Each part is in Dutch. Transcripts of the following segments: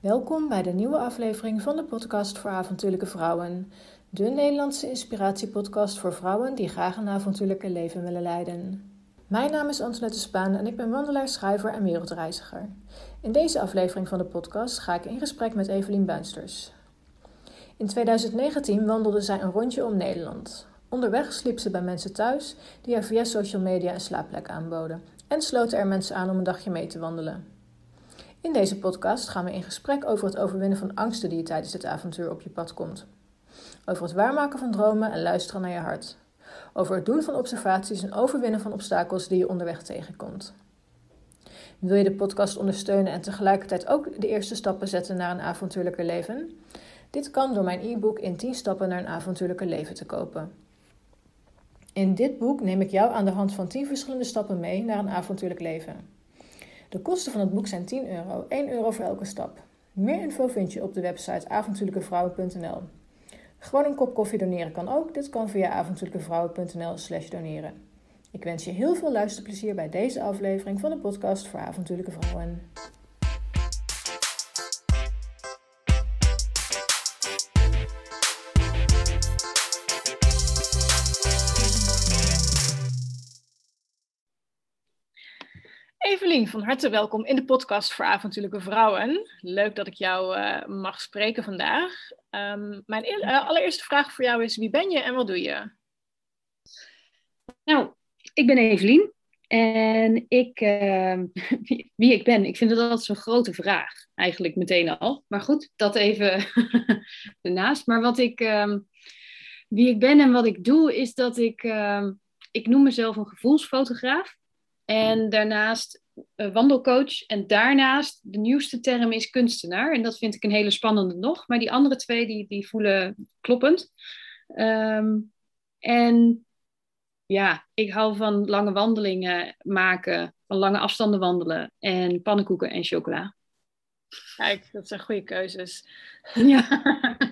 Welkom bij de nieuwe aflevering van de podcast voor avontuurlijke vrouwen. De Nederlandse inspiratiepodcast voor vrouwen die graag een avontuurlijke leven willen leiden. Mijn naam is Antoinette Spaan en ik ben wandelaar, schrijver en wereldreiziger. In deze aflevering van de podcast ga ik in gesprek met Evelien Buinsters. In 2019 wandelde zij een rondje om Nederland. Onderweg sliep ze bij mensen thuis die haar via social media een slaapplek aanboden en sloten er mensen aan om een dagje mee te wandelen. In deze podcast gaan we in gesprek over het overwinnen van angsten die je tijdens dit avontuur op je pad komt. Over het waarmaken van dromen en luisteren naar je hart. Over het doen van observaties en overwinnen van obstakels die je onderweg tegenkomt. Wil je de podcast ondersteunen en tegelijkertijd ook de eerste stappen zetten naar een avontuurlijker leven? Dit kan door mijn e-book in 10 stappen naar een avontuurlijker leven te kopen. In dit boek neem ik jou aan de hand van 10 verschillende stappen mee naar een avontuurlijk leven. De kosten van het boek zijn 10 euro, 1 euro voor elke stap. Meer info vind je op de website avontuurlijkevrouwen.nl. Gewoon een kop koffie doneren kan ook. Dit kan via avontuurlijkevrouwen.nl/slash doneren. Ik wens je heel veel luisterplezier bij deze aflevering van de podcast voor avontuurlijke vrouwen. Evelien, van harte welkom in de podcast voor avontuurlijke vrouwen. Leuk dat ik jou uh, mag spreken vandaag. Um, mijn uh, allereerste vraag voor jou is: wie ben je en wat doe je? Nou, ik ben Evelien. En ik, uh, wie, ik ben, ik vind dat altijd zo'n grote vraag, eigenlijk meteen al. Maar goed, dat even ernaast. Maar wat ik, ehm, wie ik ben en wat ik doe, is dat ik, ehm, ik noem mezelf een gevoelsfotograaf. En daarnaast wandelcoach. En daarnaast, de nieuwste term is kunstenaar. En dat vind ik een hele spannende nog. Maar die andere twee, die, die voelen kloppend. Um, en ja, ik hou van lange wandelingen maken. Van lange afstanden wandelen. En pannenkoeken en chocola. Kijk, dat zijn goede keuzes. Ja.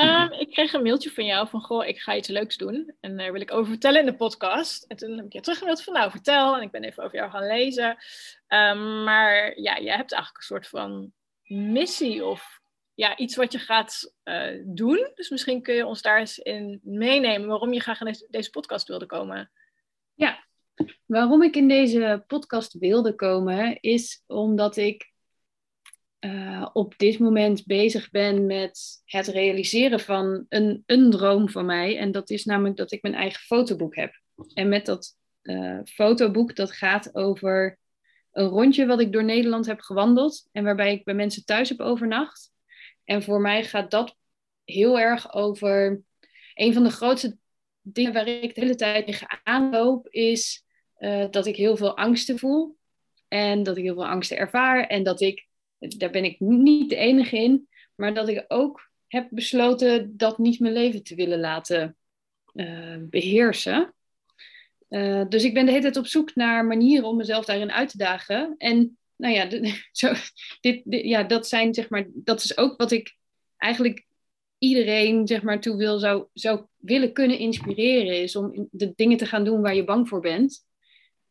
Um, ik kreeg een mailtje van jou van, goh, ik ga iets leuks doen. En daar wil ik over vertellen in de podcast. En toen heb ik je teruggemaild van, nou, vertel. En ik ben even over jou gaan lezen. Um, maar ja, jij hebt eigenlijk een soort van missie of ja, iets wat je gaat uh, doen. Dus misschien kun je ons daar eens in meenemen waarom je graag in deze, deze podcast wilde komen. Ja, waarom ik in deze podcast wilde komen is omdat ik uh, op dit moment bezig ben met het realiseren van een, een droom van mij. En dat is namelijk dat ik mijn eigen fotoboek heb. En met dat uh, fotoboek, dat gaat over een rondje wat ik door Nederland heb gewandeld. En waarbij ik bij mensen thuis heb overnacht. En voor mij gaat dat heel erg over een van de grootste dingen waar ik de hele tijd tegenaan loop, is uh, dat ik heel veel angsten voel. En dat ik heel veel angsten ervaar. En dat ik daar ben ik niet de enige in, maar dat ik ook heb besloten dat niet mijn leven te willen laten uh, beheersen. Uh, dus ik ben de hele tijd op zoek naar manieren om mezelf daarin uit te dagen. En nou ja, zo, dit, ja dat zijn zeg maar, dat is ook wat ik eigenlijk iedereen zeg maar toe wil, zou, zou willen kunnen inspireren, is om de dingen te gaan doen waar je bang voor bent.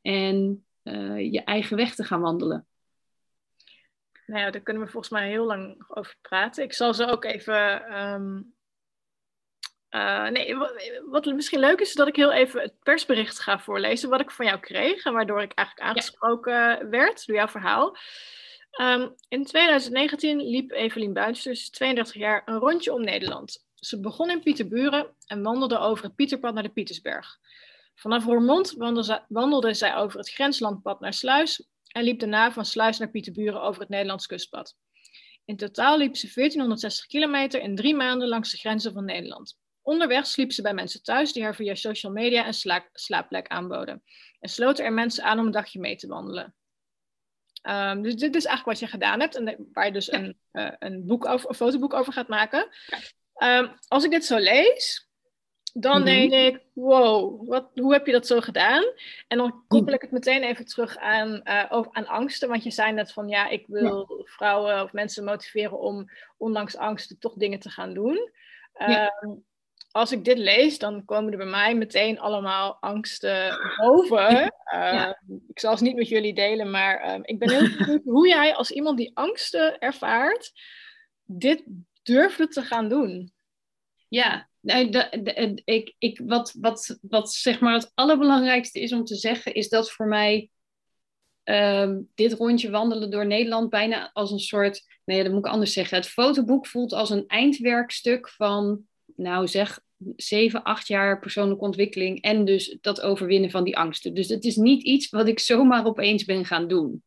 En uh, je eigen weg te gaan wandelen. Nou ja, daar kunnen we volgens mij heel lang over praten. Ik zal ze ook even. Um, uh, nee, wat, misschien leuk is, is dat ik heel even het persbericht ga voorlezen. Wat ik van jou kreeg en waardoor ik eigenlijk aangesproken werd door jouw verhaal. Um, in 2019 liep Evelien Buinsters, 32 jaar, een rondje om Nederland. Ze begon in Pieterburen en wandelde over het Pieterpad naar de Pietersberg. Vanaf Roermond wandelde, wandelde zij over het grenslandpad naar Sluis en liep daarna van Sluis naar Pieterburen over het Nederlands kustpad. In totaal liep ze 1460 kilometer in drie maanden langs de grenzen van Nederland. Onderweg sliep ze bij mensen thuis die haar via social media een sla slaapplek aanboden. En sloten er mensen aan om een dagje mee te wandelen. Um, dus dit is eigenlijk wat je gedaan hebt en waar je dus een, uh, een, boek over, een fotoboek over gaat maken. Um, als ik dit zo lees, dan mhm. denk ik, wow, wat, hoe heb je dat zo gedaan? En dan koppel ik het meteen even terug aan, uh, aan angsten. Want je zei net van, ja, ik wil vrouwen of mensen motiveren om ondanks angsten toch dingen te gaan doen. Ja. Um, als ik dit lees, dan komen er bij mij meteen allemaal angsten boven. Uh, Ik zal ze niet met jullie delen, maar uh, ik ben heel benieuwd hoe jij als iemand die angsten ervaart, dit durfde te gaan doen. Ja, nee, de, de, ik, ik, wat, wat, wat zeg maar het allerbelangrijkste is om te zeggen, is dat voor mij um, dit rondje wandelen door Nederland bijna als een soort, nee, dat moet ik anders zeggen. Het fotoboek voelt als een eindwerkstuk van, nou zeg, zeven, acht jaar persoonlijke ontwikkeling en dus dat overwinnen van die angsten. Dus het is niet iets wat ik zomaar opeens ben gaan doen.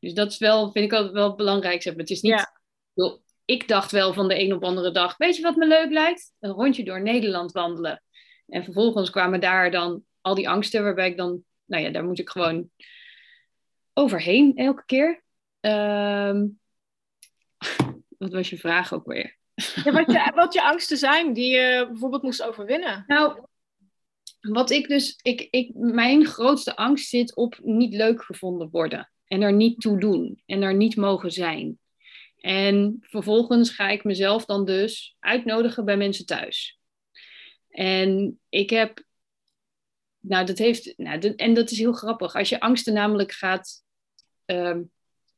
Dus dat is wel, vind ik altijd wel belangrijk. Het is niet, ja. Ik dacht wel van de een op andere dag, weet je wat me leuk lijkt? Een rondje door Nederland wandelen. En vervolgens kwamen daar dan al die angsten waarbij ik dan, nou ja, daar moet ik gewoon overheen elke keer. Um, wat was je vraag ook weer? Ja, wat, je, wat je angsten zijn die je bijvoorbeeld moest overwinnen. Nou, wat ik dus, ik, ik, mijn grootste angst zit op niet leuk gevonden worden. En er niet toe doen. En er niet mogen zijn. En vervolgens ga ik mezelf dan dus uitnodigen bij mensen thuis. En ik heb, nou dat heeft, nou, en dat is heel grappig. Als je angsten namelijk gaat Ehm,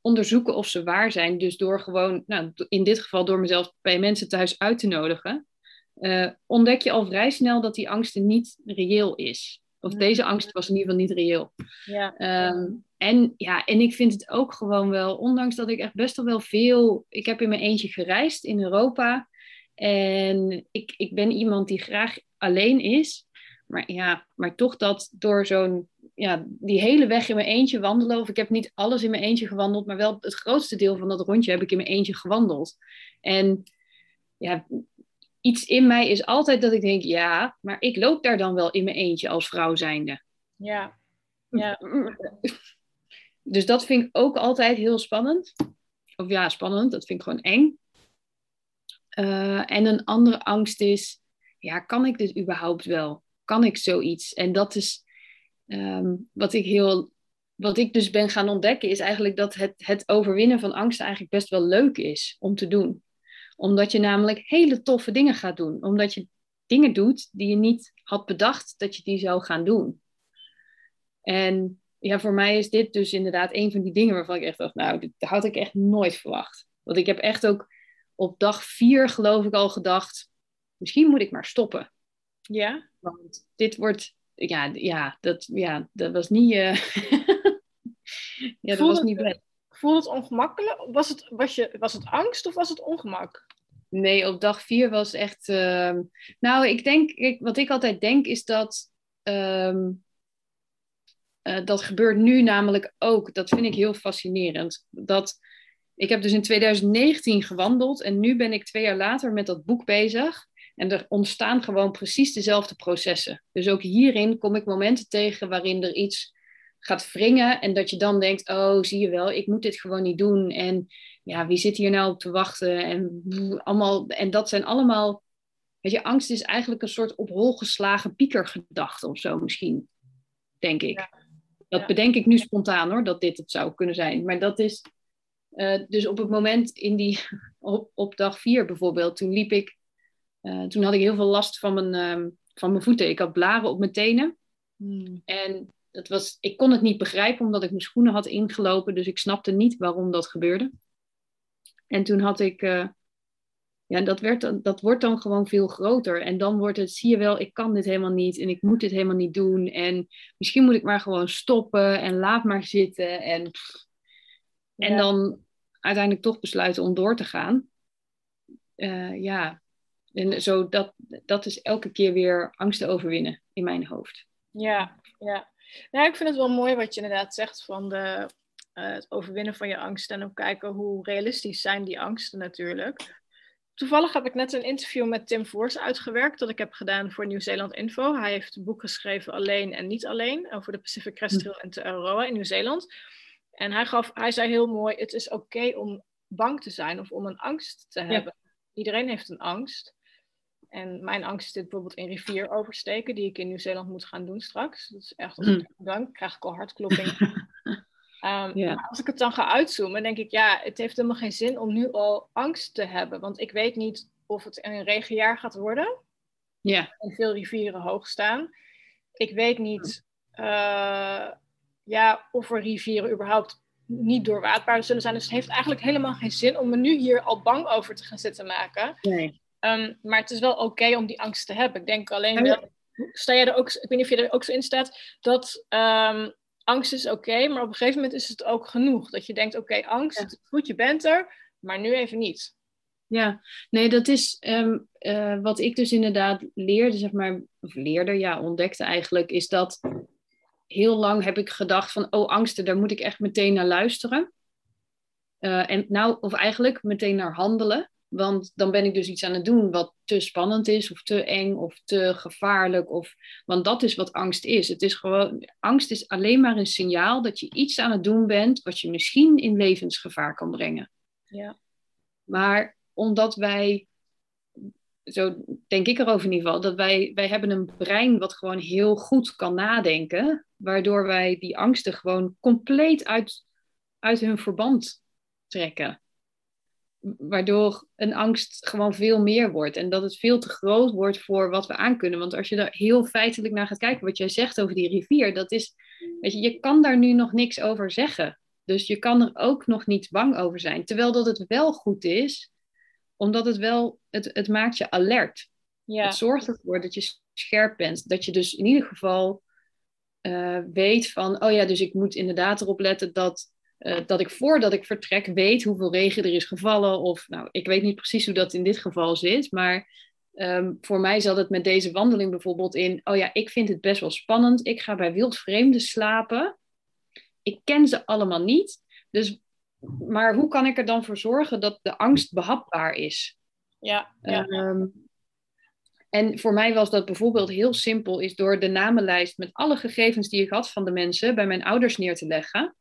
onderzoeken of ze waar zijn. Dus door gewoon, nou, in dit geval door mezelf bij mensen thuis uit te nodigen, uh, ontdek je al vrij snel dat die angst niet reëel is. Of deze angst was in ieder geval niet reëel. Ja. Ehm, en, ja, en ik vind het ook gewoon wel, ondanks dat ik echt best wel wel veel. Ik heb in mijn eentje gereisd in Europa. En ik, ik ben iemand die graag alleen is. Maar ja, maar toch dat door zo'n ja, die hele weg in mijn eentje wandelen. Of ik heb niet alles in mijn eentje gewandeld, maar wel het grootste deel van dat rondje heb ik in mijn eentje gewandeld. En ja, iets in mij is altijd dat ik denk, ja, maar ik loop daar dan wel in mijn eentje als vrouw zijnde. Ja. ja. Dus dat vind ik ook altijd heel spannend. Of ja, spannend, dat vind ik gewoon eng. Uh, en een andere angst is, ja, kan ik dit überhaupt wel? Kan ik zoiets? En dat is, Ehm, wat ik heel wat ik dus ben gaan ontdekken, is eigenlijk dat het, het overwinnen van angst eigenlijk best wel leuk is om te doen. Omdat je namelijk hele toffe dingen gaat doen. Omdat je dingen doet die je niet had bedacht dat je die zou gaan doen. En ja, voor mij is dit dus inderdaad een van die dingen waarvan ik echt dacht, nou, dit had ik echt nooit verwacht. Want ik heb echt ook op dag vier, geloof ik, al gedacht, misschien moet ik maar stoppen. Ja. Want dit wordt ja, ja, dat, ja, dat was niet. Uh... ja, dat was niet blij. Voelde het ongemakkelijk? Was het, was, je, was het angst of was het ongemak? Nee, op dag vier was echt. Uh... Nou, ik denk, ik, wat ik altijd denk is dat. Uh, dat gebeurt nu namelijk ook. Dat vind ik heel fascinerend. Dat, ik heb dus in 2019 gewandeld en nu ben ik twee jaar later met dat boek bezig. En er ontstaan gewoon precies dezelfde processen. Dus ook hierin kom ik momenten tegen waarin er iets gaat wringen en dat je dan denkt, oh zie je wel, ik moet dit gewoon niet doen. En ja, wie zit hier nou op te wachten? En, allemaal, en dat zijn allemaal, weet je, angst is eigenlijk een soort op hol geslagen piekergedachte of zo misschien, denk ik. Dat bedenk ik nu spontaan hoor, dat dit het zou kunnen zijn. Maar dat is, uh, dus op het moment in die, op, op dag vier bijvoorbeeld, toen liep ik uh, toen had ik heel veel last van mijn, uh, van mijn voeten. Ik had blaren op mijn tenen. Hmm. En dat was, ik kon het niet begrijpen omdat ik mijn schoenen had ingelopen. Dus ik snapte niet waarom dat gebeurde. En toen had ik, uh, ja, dat, werd, dat wordt dan gewoon veel groter. En dan wordt het, zie je wel, ik kan dit helemaal niet en ik moet dit helemaal niet doen. En misschien moet ik maar gewoon stoppen en laat maar zitten. En, en dan uiteindelijk toch besluiten om door te gaan. Uh, ja, en zo dat, dat is elke keer weer angst te overwinnen in mijn hoofd. Ja, ja. Nou, ik vind het wel mooi wat je inderdaad zegt van de, uh, het overwinnen van je angsten en ook kijken hoe realistisch zijn die angsten natuurlijk. Toevallig heb ik net een interview met Tim Voors uitgewerkt dat ik heb gedaan voor Nieuw-Zeeland Info. Hij heeft een boek geschreven Alleen en Niet Alleen over de Pacific Crest Trail en Te Aroa in Nieuw-Zeeland. En hij, gaf, hij zei heel mooi, het is oké om bang te zijn of om een angst te hebben. Iedereen heeft een angst. En mijn angst zit bijvoorbeeld in rivier oversteken, die ik in Nieuw-Zeeland moet gaan doen straks. Dat is echt als ik mm. dank, krijg ik al hartklopping. um, Als ik het dan ga uitzoomen, denk ik, ja, het heeft helemaal geen zin om nu al angst te hebben. Want ik weet niet of het een regenjaar gaat worden. Ja. En veel rivieren hoog staan. Ik weet niet uh, ja, of er rivieren überhaupt niet doorwaadbaar zullen zijn. Dus het heeft eigenlijk helemaal geen zin om me nu hier al bang over te gaan zitten maken. Nee. Um, maar het is wel oké om die angst te hebben. Ik denk alleen wel, sta jij er ook, ik weet niet of je er ook zo in staat, dat um, angst is oké, maar op een gegeven moment is het ook genoeg. Dat je denkt, oké, angst, goed, je bent er, maar nu even niet. Ja, nee, dat is um, uh, wat ik dus inderdaad leerde, zeg maar, of leerde, ja, ontdekte eigenlijk, is dat heel lang heb ik gedacht van, oh, angsten, daar moet ik echt meteen naar luisteren. Uh, en nou, of eigenlijk meteen naar handelen. Want dan ben ik dus iets aan het doen wat te spannend is, of te eng, of te gevaarlijk. Of, want dat is wat angst is. Het is gewoon, angst is alleen maar een signaal dat je iets aan het doen bent wat je misschien in levensgevaar kan brengen. Ja. Maar omdat wij, zo denk ik erover in ieder geval, dat wij, wij hebben een brein wat gewoon heel goed kan nadenken, waardoor wij die angsten gewoon compleet uit, uit hun verband trekken waardoor een angst gewoon veel meer wordt. En dat het veel te groot wordt voor wat we aankunnen. Want als je er heel feitelijk naar gaat kijken, wat jij zegt over die rivier, dat is, weet je, je kan daar nu nog niks over zeggen. Dus je kan er ook nog niet bang over zijn. Terwijl dat het wel goed is, omdat het wel, het, het maakt je alert. Ja. Het zorgt ervoor dat je scherp bent. Dat je dus in ieder geval uh, weet van, oh ja, dus ik moet inderdaad erop letten dat uh, dat ik voordat ik vertrek weet hoeveel regen er is gevallen. Of nou, ik weet niet precies hoe dat in dit geval zit. Maar um, voor mij zat het met deze wandeling bijvoorbeeld in. Oh ja, ik vind het best wel spannend. Ik ga bij wildvreemden slapen. Ik ken ze allemaal niet. Dus, maar hoe kan ik er dan voor zorgen dat de angst behapbaar is? Ja. ja. Um, en voor mij was dat bijvoorbeeld heel simpel, is door de namenlijst met alle gegevens die ik had van de mensen bij mijn ouders neer te leggen.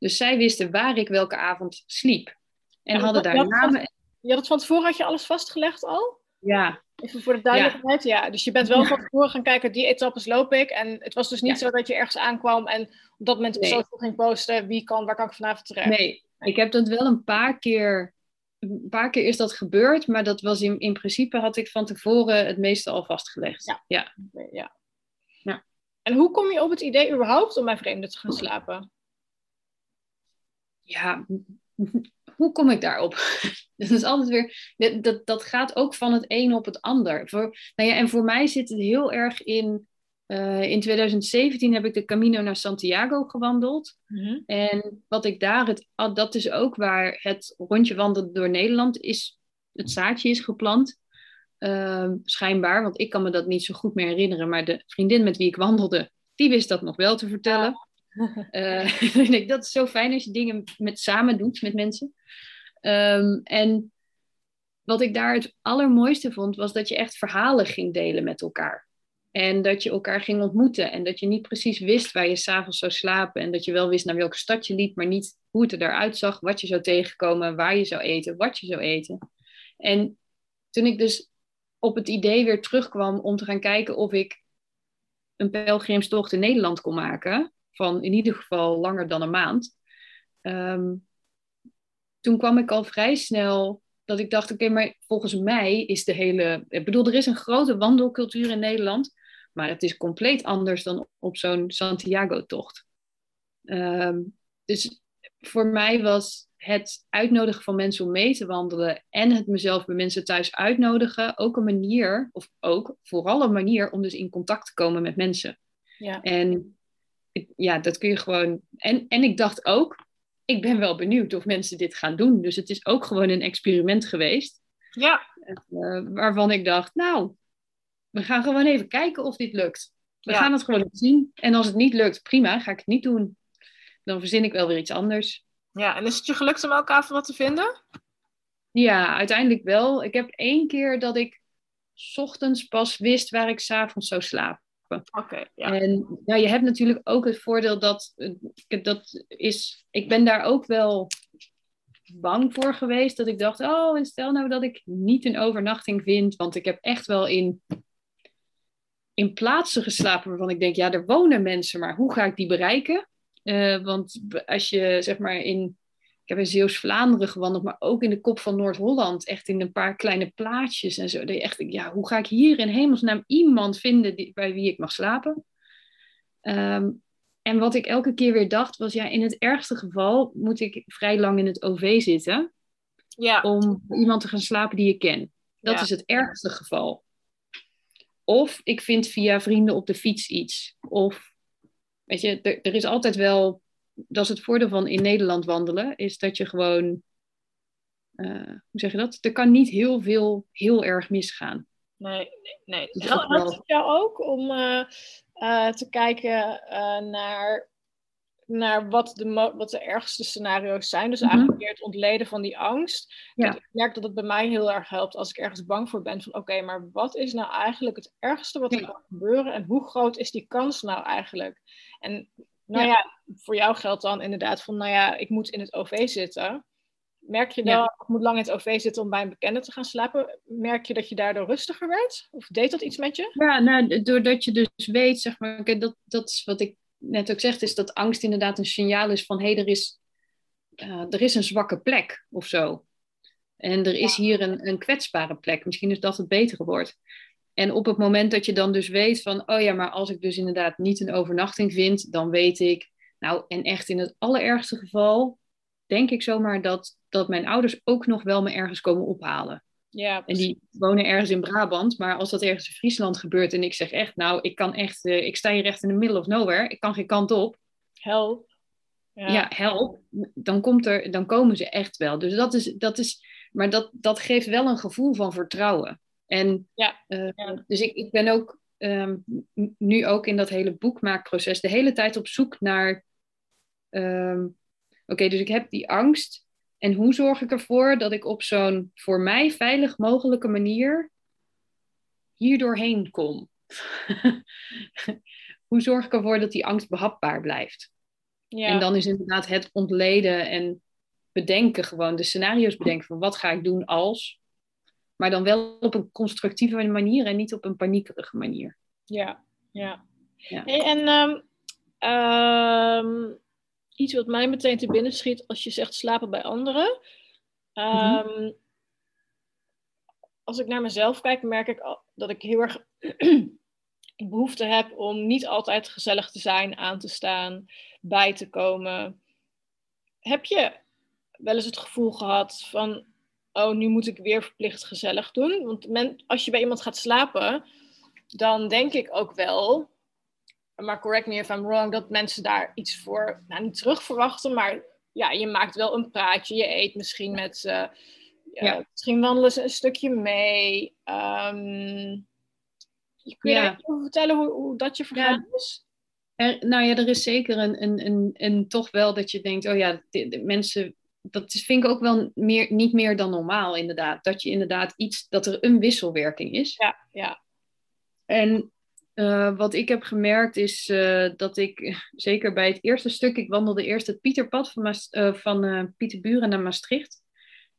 Dus zij wisten waar ik welke avond sliep. En ja, hadden daar namen. Van, je had het van tevoren had je alles vastgelegd al? Ja. Even voor de duidelijkheid, ja. ja. Dus je bent wel van tevoren gaan kijken, die etappes loop ik. En het was dus niet zo dat je ergens aankwam en op dat moment op nee. social ging posten, wie kan, waar kan ik vanavond terecht? Nee, ik heb dat wel een paar keer, een paar keer is dat gebeurd, maar dat was in, in principe had ik van tevoren het meeste al vastgelegd. Ja. ja. ja. ja. En hoe kom je op het idee überhaupt om bij vreemden te gaan slapen? Ja, hoe kom ik daarop? dat is altijd weer, dat, dat gaat ook van het een op het ander. Voor, nou ja, en voor mij zit het heel erg in, uh, in 2017 heb ik de Camino naar Santiago gewandeld. Mm-hmm. En wat ik daar, het, dat is ook waar het rondje wandelen door Nederland is, het zaadje is geplant. Uh, schijnbaar, want ik kan me dat niet zo goed meer herinneren, maar de vriendin met wie ik wandelde, die wist dat nog wel te vertellen. Uh, dat is zo fijn als je dingen met, samen doet met mensen. Um, en wat ik daar het allermooiste vond, was dat je echt verhalen ging delen met elkaar. En dat je elkaar ging ontmoeten. En dat je niet precies wist waar je s'avonds zou slapen. En dat je wel wist naar welke stad je liep, maar niet hoe het eruit zag, wat je zou tegenkomen, waar je zou eten, wat je zou eten. En toen ik dus op het idee weer terugkwam om te gaan kijken of ik een pelgrimstocht in Nederland kon maken, van in ieder geval langer dan een maand. Um, toen kwam ik al vrij snel dat ik dacht, oké, okay, maar volgens mij is de hele... Ik bedoel, er is een grote wandelcultuur in Nederland, maar het is compleet anders dan op zo'n Santiago-tocht. Um, dus voor mij was het uitnodigen van mensen om mee te wandelen en het mezelf bij mensen thuis uitnodigen ook een manier, of ook vooral een manier om dus in contact te komen met mensen. Ja. En ja, dat kun je gewoon. En, en ik dacht ook, ik ben wel benieuwd of mensen dit gaan doen. Dus het is ook gewoon een experiment geweest. Ja. Uh, waarvan ik dacht, nou, we gaan gewoon even kijken of dit lukt. We Ja. gaan het gewoon zien. En als het niet lukt, prima, ga ik het niet doen. Dan verzin ik wel weer iets anders. ja, en is het je gelukt om elke avond wat te vinden? Ja, uiteindelijk wel. Ik heb één keer dat ik 's ochtends pas wist waar ik s'avonds zou slapen. Oké, ja. En nou, je hebt natuurlijk ook het voordeel dat, eh, dat is, ik ben daar ook wel bang voor geweest. Dat ik dacht, oh, en stel nou dat ik niet een overnachting vind. Want ik heb echt wel in, in plaatsen geslapen waarvan ik denk, ja, er wonen mensen, maar hoe ga ik die bereiken? Uh, want als je zeg maar in heb in Zeeuws-Vlaanderen gewandeld, maar ook in de kop van Noord-Holland. Echt in een paar kleine plaatsjes en zo. Dat je echt, ja, hoe ga ik hier in hemelsnaam iemand vinden die, bij wie ik mag slapen? Ehm, en wat ik elke keer weer dacht was, ja, in het ergste geval moet ik vrij lang in het OV zitten. Ja. Om iemand te gaan slapen die ik ken. Dat is het ergste geval. Of ik vind via vrienden op de fiets iets. Of, weet je, er, er is altijd wel dat is het voordeel van in Nederland wandelen, is dat je gewoon, uh, hoe zeg je dat? Er kan niet heel veel heel erg misgaan. Nee, nee. nee. Helpt het jou ook om uh, uh, te kijken naar, naar wat, de, wat de ergste scenario's zijn? Dus mm -hmm. eigenlijk weer het ontleden van die angst. Ja. Ik merk dat het bij mij heel erg helpt als ik ergens bang voor ben. Van oké, okay, maar wat is nou eigenlijk het ergste wat er ja. kan gebeuren? En hoe groot is die kans nou eigenlijk? En nou ja. voor jou geldt dan inderdaad van, nou ja, ik moet in het OV zitten. Merk je dan, ja. ik moet lang in het OV zitten om bij een bekende te gaan slapen. Merk je dat je daardoor rustiger werd? Of deed dat iets met je? Ja, nou, doordat je dus weet, zeg maar, dat, dat is wat ik net ook zeg, is dat angst inderdaad een signaal is van, hé, hey, er, is, uh, er is een zwakke plek of zo. En er is ja. hier een, een kwetsbare plek. Misschien is dat het betere woord. En op het moment dat je dan dus weet van, oh ja, maar als ik dus inderdaad niet een overnachting vind, dan weet ik, nou, en echt in het allerergste geval, denk ik zomaar dat, dat mijn ouders ook nog wel me ergens komen ophalen. Ja, en die wonen ergens in Brabant, maar als dat ergens in Friesland gebeurt en ik zeg echt, nou, ik kan echt, uh, ik sta hier echt in the middle of nowhere, ik kan geen kant op. Help. Ja, ja help. Dan, komt er, dan komen ze echt wel. Dus dat is, dat is maar dat, dat geeft wel een gevoel van vertrouwen. En ja, uh, dus ik, ik ben ook um, nu ook in dat hele boekmaakproces de hele tijd op zoek naar. Um, Oké, okay, dus ik heb die angst. En hoe zorg ik ervoor dat ik op zo'n voor mij veilig mogelijke manier hier doorheen kom? hoe zorg ik ervoor dat die angst behapbaar blijft? Ja. En dan is inderdaad het ontleden en bedenken gewoon, de scenario's bedenken van wat ga ik doen als. Maar dan wel op een constructieve manier en niet op een paniekerige manier. Ja, ja. ja. Hey, en um, um, iets wat mij meteen te binnen schiet als je zegt slapen bij anderen. Um, mm-hmm. Als ik naar mezelf kijk, merk ik dat ik heel erg behoefte heb om niet altijd gezellig te zijn, aan te staan, bij te komen. Heb je wel eens het gevoel gehad van oh, nu moet ik weer verplicht gezellig doen. Want men, als je bij iemand gaat slapen, dan denk ik ook wel, maar correct me if I'm wrong, dat mensen daar iets voor, nou niet terug verwachten, maar ja, je maakt wel een praatje, je eet misschien met, uh, ja. misschien wandelen ze een stukje mee. Um, kun je ja. vertellen hoe, hoe, dat je vergaan is? Er, nou ja, er is zeker een, een, een, een, toch wel dat je denkt, oh ja, de, de mensen dat vind ik ook wel meer, niet meer dan normaal, inderdaad. Dat je inderdaad iets, dat er een wisselwerking is. Ja, ja. En uh, wat ik heb gemerkt is uh, dat ik, zeker bij het eerste stuk, ik wandelde eerst het Pieterpad van, Maast, uh, van Pieterburen naar Maastricht.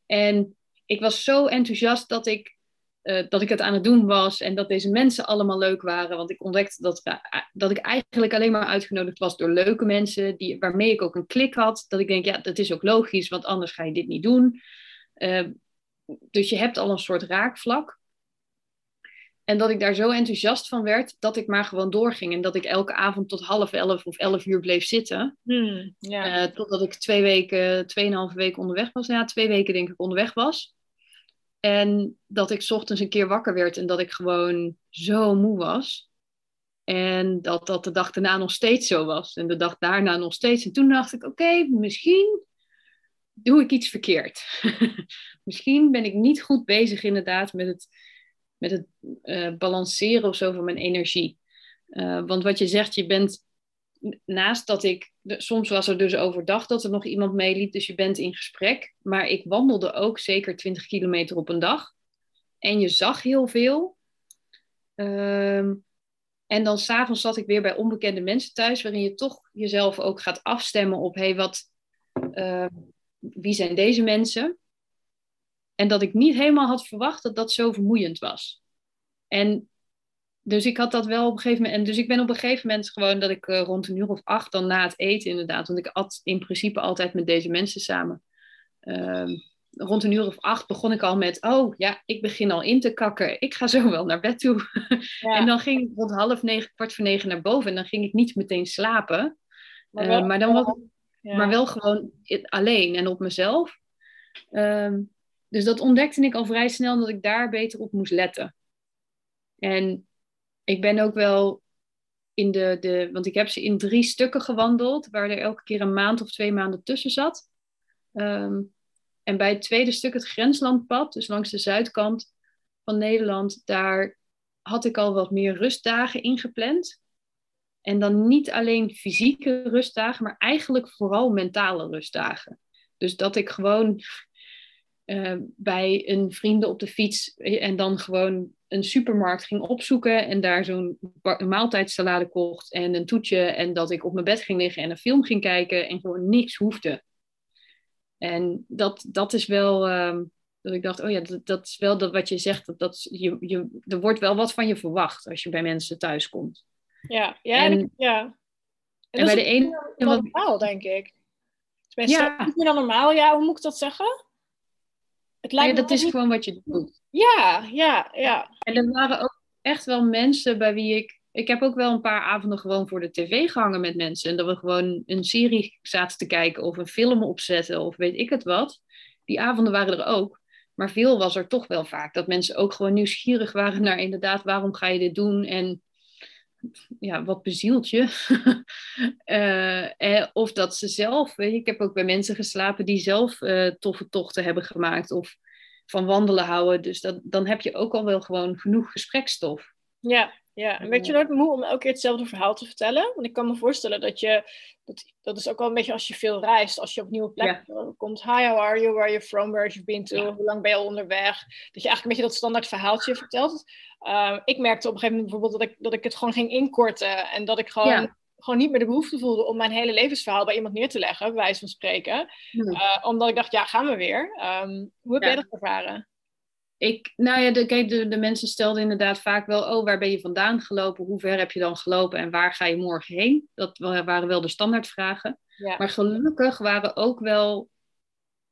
En ik was zo enthousiast dat ik uh, dat ik het aan het doen was en dat deze mensen allemaal leuk waren. Want ik ontdekte dat, uh, dat ik eigenlijk alleen maar uitgenodigd was door leuke mensen, die, waarmee ik ook een klik had. Dat ik denk, ja, dat is ook logisch, want anders ga je dit niet doen. Uh, dus je hebt al een soort raakvlak. En dat ik daar zo enthousiast van werd, dat ik maar gewoon doorging. En dat ik elke avond tot half elf of elf uur bleef zitten. Hmm, ja. totdat ik twee weken, tweeënhalve weken onderweg was. Ja, twee weken denk ik onderweg was. En dat ik ochtends een keer wakker werd en dat ik gewoon zo moe was. En dat dat de dag daarna nog steeds zo was. En de dag daarna nog steeds. En toen dacht ik, oké, misschien doe ik iets verkeerd. misschien ben ik niet goed bezig inderdaad met het, met het uh, balanceren of zo van mijn energie. Uh, want wat je zegt, je bent naast dat ik, soms was er dus overdag dat er nog iemand meeliep, dus je bent in gesprek. Maar ik wandelde ook zeker 20 kilometer op een dag. En je zag heel veel. Um, en dan s'avonds zat ik weer bij onbekende mensen thuis, waarin je toch jezelf ook gaat afstemmen op, hé, hey, wat, uh, wie zijn deze mensen? En dat ik niet helemaal had verwacht dat dat zo vermoeiend was. En dus ik had dat wel op een gegeven moment. En dus ik ben op een gegeven moment gewoon dat ik uh, rond een uur of acht dan na het eten inderdaad. Want ik at in principe altijd met deze mensen samen. ehm, rond een uur of acht begon ik al met, oh ja, ik begin al in te kakken. Ik ga zo wel naar bed toe. en dan ging ik rond half negen, kwart voor negen naar boven en dan ging ik niet meteen slapen. Maar, wel, maar dan was maar wel gewoon alleen en op mezelf. Um, dus dat ontdekte ik al vrij snel dat ik daar beter op moest letten. En ik ben ook wel in de, de, want ik heb ze in drie stukken gewandeld, waar er elke keer een maand of twee maanden tussen zat. Ehm, en bij het tweede stuk, het grenslandpad, dus langs de zuidkant van Nederland, daar had ik al wat meer rustdagen ingepland. En dan niet alleen fysieke rustdagen, maar eigenlijk vooral mentale rustdagen. Dus dat ik gewoon uh, bij een vrienden op de fiets en dan gewoon een supermarkt ging opzoeken en daar zo'n maaltijdsalade kocht en een toetje en dat ik op mijn bed ging liggen en een film ging kijken en gewoon niks hoefde. En dat, dat is wel, uh, dat ik dacht, oh ja, dat, dat is wel dat wat je zegt, dat, dat je, je, er wordt wel wat van je verwacht als je bij mensen thuis komt. Ja, ja, en, ja. En, en bij de ene... Normaal, denk ik. Tenminste, ja. niet meer dan normaal, ja, hoe moet ik dat zeggen? Het lijkt ja, dat is gewoon wat je doet. Ja, ja, ja. En er waren ook echt wel mensen bij wie ik... Ik heb ook wel een paar avonden gewoon voor de tv gehangen met mensen. En dat we gewoon een serie zaten te kijken of een film opzetten of weet ik het wat. Die avonden waren er ook. Maar veel was er toch wel vaak. Dat mensen ook gewoon nieuwsgierig waren naar inderdaad waarom ga je dit doen en ja, wat bezielt je? uh, of dat ze zelf, ik heb ook bij mensen geslapen die zelf uh, toffe tochten hebben gemaakt of van wandelen houden. Dus dat, dan heb je ook al wel gewoon genoeg gesprekstof. Ja, ja. En weet je nooit moe om elke keer hetzelfde verhaal te vertellen? Want ik kan me voorstellen dat je, dat, dat is ook wel een beetje als je veel reist, als je op nieuwe plekken komt. Hi, how are you? Where are you from? Where have you been to? Hoe lang ben je al onderweg? Dat je eigenlijk een beetje dat standaard verhaaltje vertelt. Uh, ik merkte op een gegeven moment bijvoorbeeld dat ik, dat ik het gewoon ging inkorten. En dat ik gewoon, gewoon niet meer de behoefte voelde om mijn hele levensverhaal bij iemand neer te leggen, bij wijze van spreken. Uh, omdat ik dacht, ja, gaan we weer. Um, hoe heb jij dat ervaren? Ik, nou ja, de, kijk, de, de mensen stelden inderdaad vaak wel, oh, waar ben je vandaan gelopen? Hoe ver heb je dan gelopen en waar ga je morgen heen? Dat waren wel de standaardvragen. Ja. Maar gelukkig waren ook wel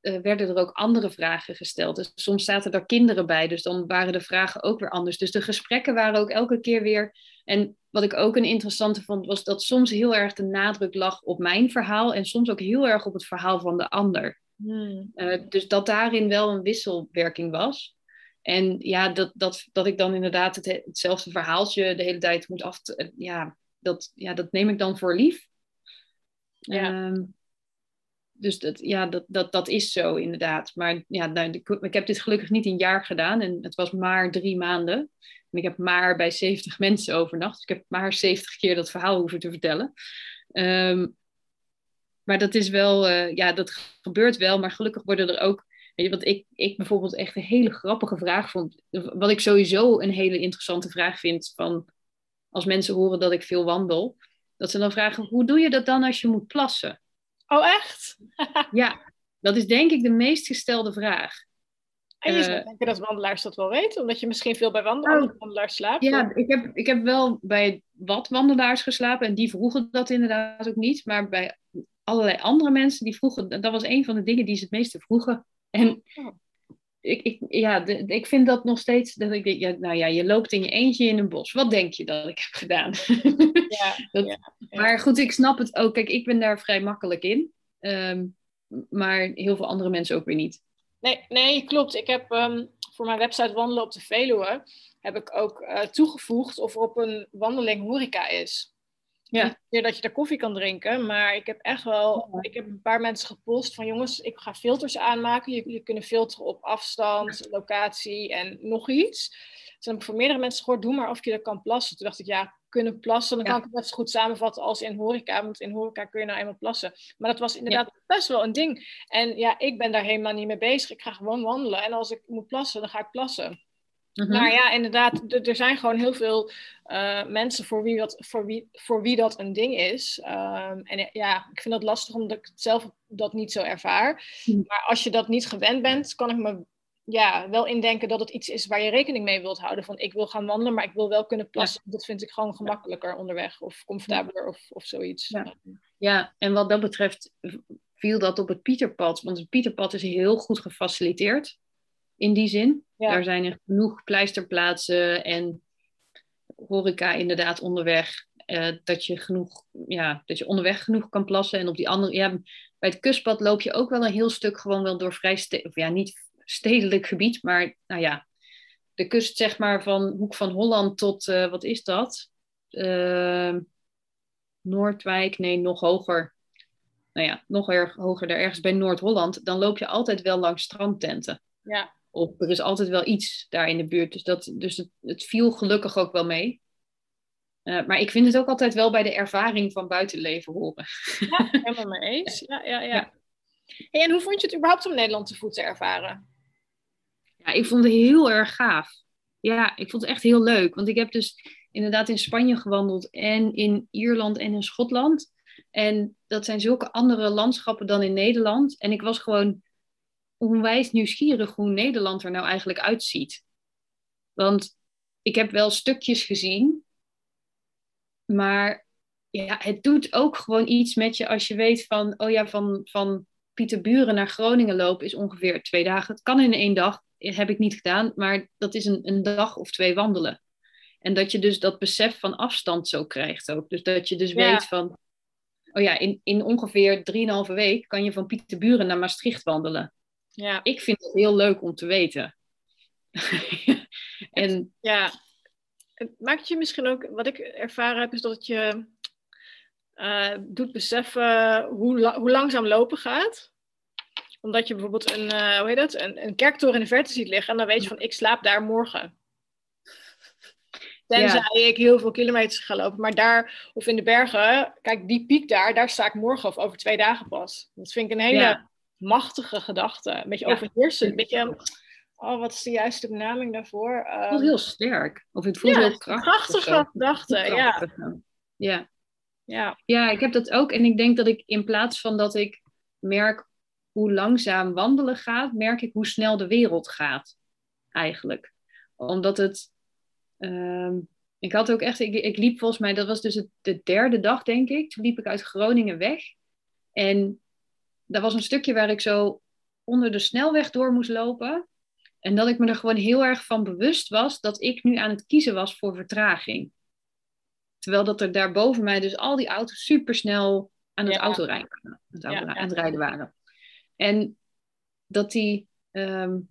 uh, werden er ook andere vragen gesteld. Dus soms zaten er kinderen bij, dus dan waren de vragen ook weer anders. Dus de gesprekken waren ook elke keer weer. En wat ik ook een interessante vond, was dat soms heel erg de nadruk lag op mijn verhaal en soms ook heel erg op het verhaal van de ander. Hmm. Uh, dus dat daarin wel een wisselwerking was. En ja, dat, dat, dat ik dan inderdaad het, hetzelfde verhaaltje de hele tijd moet af. ja, dat, ja, dat neem ik dan voor lief. Ja. Um, dus dat, ja, dat, dat, dat is zo inderdaad. Maar ja, nou, ik heb dit gelukkig niet een jaar gedaan en het was maar drie maanden. En ik heb maar bij 70 mensen overnacht. Dus ik heb maar 70 keer dat verhaal hoeven te vertellen. Um, maar dat is wel, uh, ja, dat gebeurt wel. Maar gelukkig worden er ook, weet je, wat ik, ik bijvoorbeeld echt een hele grappige vraag vond. Wat ik sowieso een hele interessante vraag vind van als mensen horen dat ik veel wandel. Dat ze dan vragen, hoe doe je dat dan als je moet plassen? Oh, echt? ja, dat is denk ik de meest gestelde vraag. En je zou uh, denken dat wandelaars dat wel weten, omdat je misschien veel bij wandelaars, oh, wandelaars slaapt? Ja, ik heb, ik heb wel bij wat wandelaars geslapen en die vroegen dat inderdaad ook niet. Maar bij allerlei andere mensen die vroegen, dat was een van de dingen die ze het meeste vroegen. En ik, ik, ja, ik vind dat nog steeds. Dat ik denk, ja, nou ja, je loopt in je eentje in een bos. Wat denk je dat ik heb gedaan? Ja, dat, ja, Maar goed, ik snap het ook. Kijk, ik ben daar vrij makkelijk in. Ehm, maar heel veel andere mensen ook weer niet. Nee, nee klopt. Ik heb um, voor mijn website Wandelen op de Veluwe. heb ik ook uh, toegevoegd of er op een wandeling horeca is. Ja. Niet meer dat je daar koffie kan drinken, maar ik heb echt wel, ik heb een paar mensen gepost van jongens, ik ga filters aanmaken. Je, je kunnen filteren op afstand, locatie en nog iets. Toen heb ik voor meerdere mensen gehoord, doe maar of je er kan plassen. Toen dacht ik, ja, kunnen plassen, dan kan ik het net zo goed samenvatten als in horeca, want in horeca kun je nou eenmaal plassen. Maar dat was inderdaad best wel een ding. En ja, ik ben daar helemaal niet mee bezig. Ik ga gewoon wandelen en als ik moet plassen, dan ga ik plassen. Mhm. Maar ja, inderdaad, er zijn gewoon heel veel uh, mensen voor wie, dat, voor, wie, voor wie dat een ding is. Um, en ja, ik vind dat lastig omdat ik zelf dat niet zo ervaar. Mhm. Maar als je dat niet gewend bent, kan ik me ja, wel indenken dat het iets is waar je rekening mee wilt houden. Van ik wil gaan wandelen, maar ik wil wel kunnen plassen. Dat vind ik gewoon gemakkelijker onderweg of comfortabeler of, of zoiets. Ja. ja, en wat dat betreft viel dat op het Pieterpad. Want het Pieterpad is heel goed gefaciliteerd in die zin. Daar zijn er genoeg pleisterplaatsen en horeca inderdaad onderweg. Uh, dat, je genoeg, ja, dat je onderweg genoeg kan plassen. En op die andere, ja, bij het kustpad loop je ook wel een heel stuk gewoon wel door vrij, of ja, niet stedelijk gebied, maar nou ja, de kust zeg maar van Hoek van Holland tot, uh, wat is dat? Uh, Noordwijk, nee, nog hoger. Nou ja, nog erg hoger daar ergens bij Noord-Holland. Dan loop je altijd wel langs strandtenten. Ja. Of er is altijd wel iets daar in de buurt. Dus, dat, dus het, het viel gelukkig ook wel mee. Uh, maar ik vind het ook altijd wel bij de ervaring van buitenleven horen. Ja, helemaal mee eens. Ja, ja, ja. ja. Hey, en hoe vond je het überhaupt om Nederland te voet te ervaren? Ja, ik vond het heel erg gaaf. Ja, ik vond het echt heel leuk. Want ik heb dus inderdaad in Spanje gewandeld en in Ierland en in Schotland. En dat zijn zulke andere landschappen dan in Nederland. En ik was gewoon onwijs nieuwsgierig hoe Nederland er nou eigenlijk uitziet. Want ik heb wel stukjes gezien, maar ja, het doet ook gewoon iets met je als je weet van, oh ja, van, van Pieterburen naar Groningen lopen is ongeveer twee dagen. Het kan in één dag, heb ik niet gedaan, maar dat is een, een dag of twee wandelen. En dat je dus dat besef van afstand zo krijgt ook. Dus dat je dus weet van, oh ja, in, in ongeveer drieënhalve week kan je van Pieterburen naar Maastricht wandelen. Ja. Ik vind het heel leuk om te weten. en, ja, het maakt je misschien ook, wat ik ervaren heb, is dat je uh, doet beseffen hoe, hoe langzaam lopen gaat omdat je bijvoorbeeld een, uh, hoe heet dat? Een, een kerktoren in de verte ziet liggen en dan weet je van ik slaap daar morgen. Tenzij ik heel veel kilometers ga lopen. Maar daar, of in de bergen, kijk, die piek daar, daar sta ik morgen of over twee dagen pas. Dat vind ik een hele machtige gedachte. Een beetje ja. overheersend. Een beetje, oh, wat is de juiste benaming daarvoor? Het voelt heel sterk. Of het voelt heel krachtig. Krachtige gedachte, ja. ja. Ja. Ja, ik heb dat ook. En ik denk dat ik in plaats van dat ik merk hoe langzaam wandelen gaat, merk ik hoe snel de wereld gaat. Eigenlijk. Omdat het Um, ik had ook echt, ik, ik, liep volgens mij, dat was dus het, de derde dag, denk ik. Toen liep ik uit Groningen weg. En dat was een stukje waar ik zo onder de snelweg door moest lopen. En dat ik me er gewoon heel erg van bewust was dat ik nu aan het kiezen was voor vertraging. Terwijl dat er daar boven mij dus al die auto's supersnel aan het, ja. autorijden, aan het, auto, ja, aan het rijden waren. En dat die, um,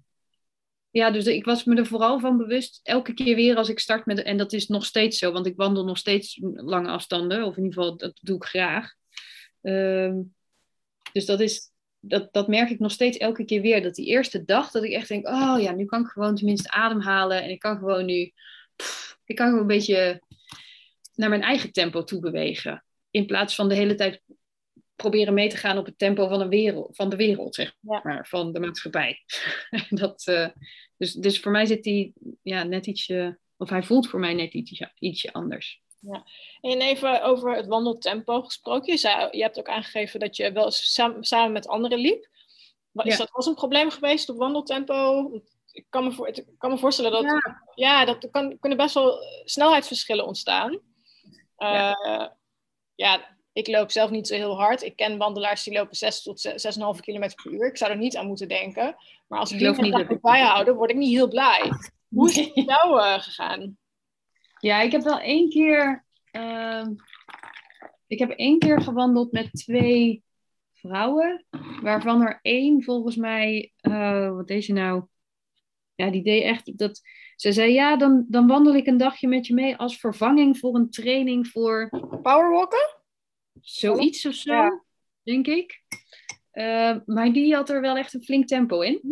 ja, dus ik was me er vooral van bewust, elke keer weer als ik start met, en dat is nog steeds zo, want ik wandel nog steeds lange afstanden, of in ieder geval, dat doe ik graag. Um, dus dat is, dat, dat merk ik nog steeds elke keer weer, dat die eerste dag, dat ik echt denk, oh ja, nu kan ik gewoon tenminste ademhalen, en ik kan gewoon nu, pff, ik kan gewoon een beetje naar mijn eigen tempo toe bewegen. In plaats van de hele tijd proberen mee te gaan op het tempo van, een wereld, van de wereld, zeg maar, van de maatschappij. dat, uh, dus, dus voor mij zit die ja, net ietsje, of hij voelt voor mij net ietsje, ietsje anders. Ja. En even over het wandeltempo gesproken. Je, zei, je hebt ook aangegeven dat je wel samen, samen met anderen liep. Is ja. dat was een probleem geweest op wandeltempo? Ik kan me, voor, ik kan me voorstellen dat ja. ja dat kan, kunnen best wel snelheidsverschillen ontstaan. Uh, ja. ik loop zelf niet zo heel hard. Ik ken wandelaars die lopen 6 tot 6,5 km per uur. Ik zou er niet aan moeten denken. Maar als ik die niet bijhouden, word ik niet heel blij. Hoe is het met jou uh, gegaan? Ja, ik heb wel één keer... Uh, ik heb één keer gewandeld met twee vrouwen. Waarvan er één volgens mij... Uh, wat deed ze nou? Ja, die deed echt... Dat, ze zei, ja, dan, dan wandel ik een dagje met je mee als vervanging voor een training voor... Powerwalken? Zoiets of zo, denk ik. Uh, maar die had er wel echt een flink tempo in.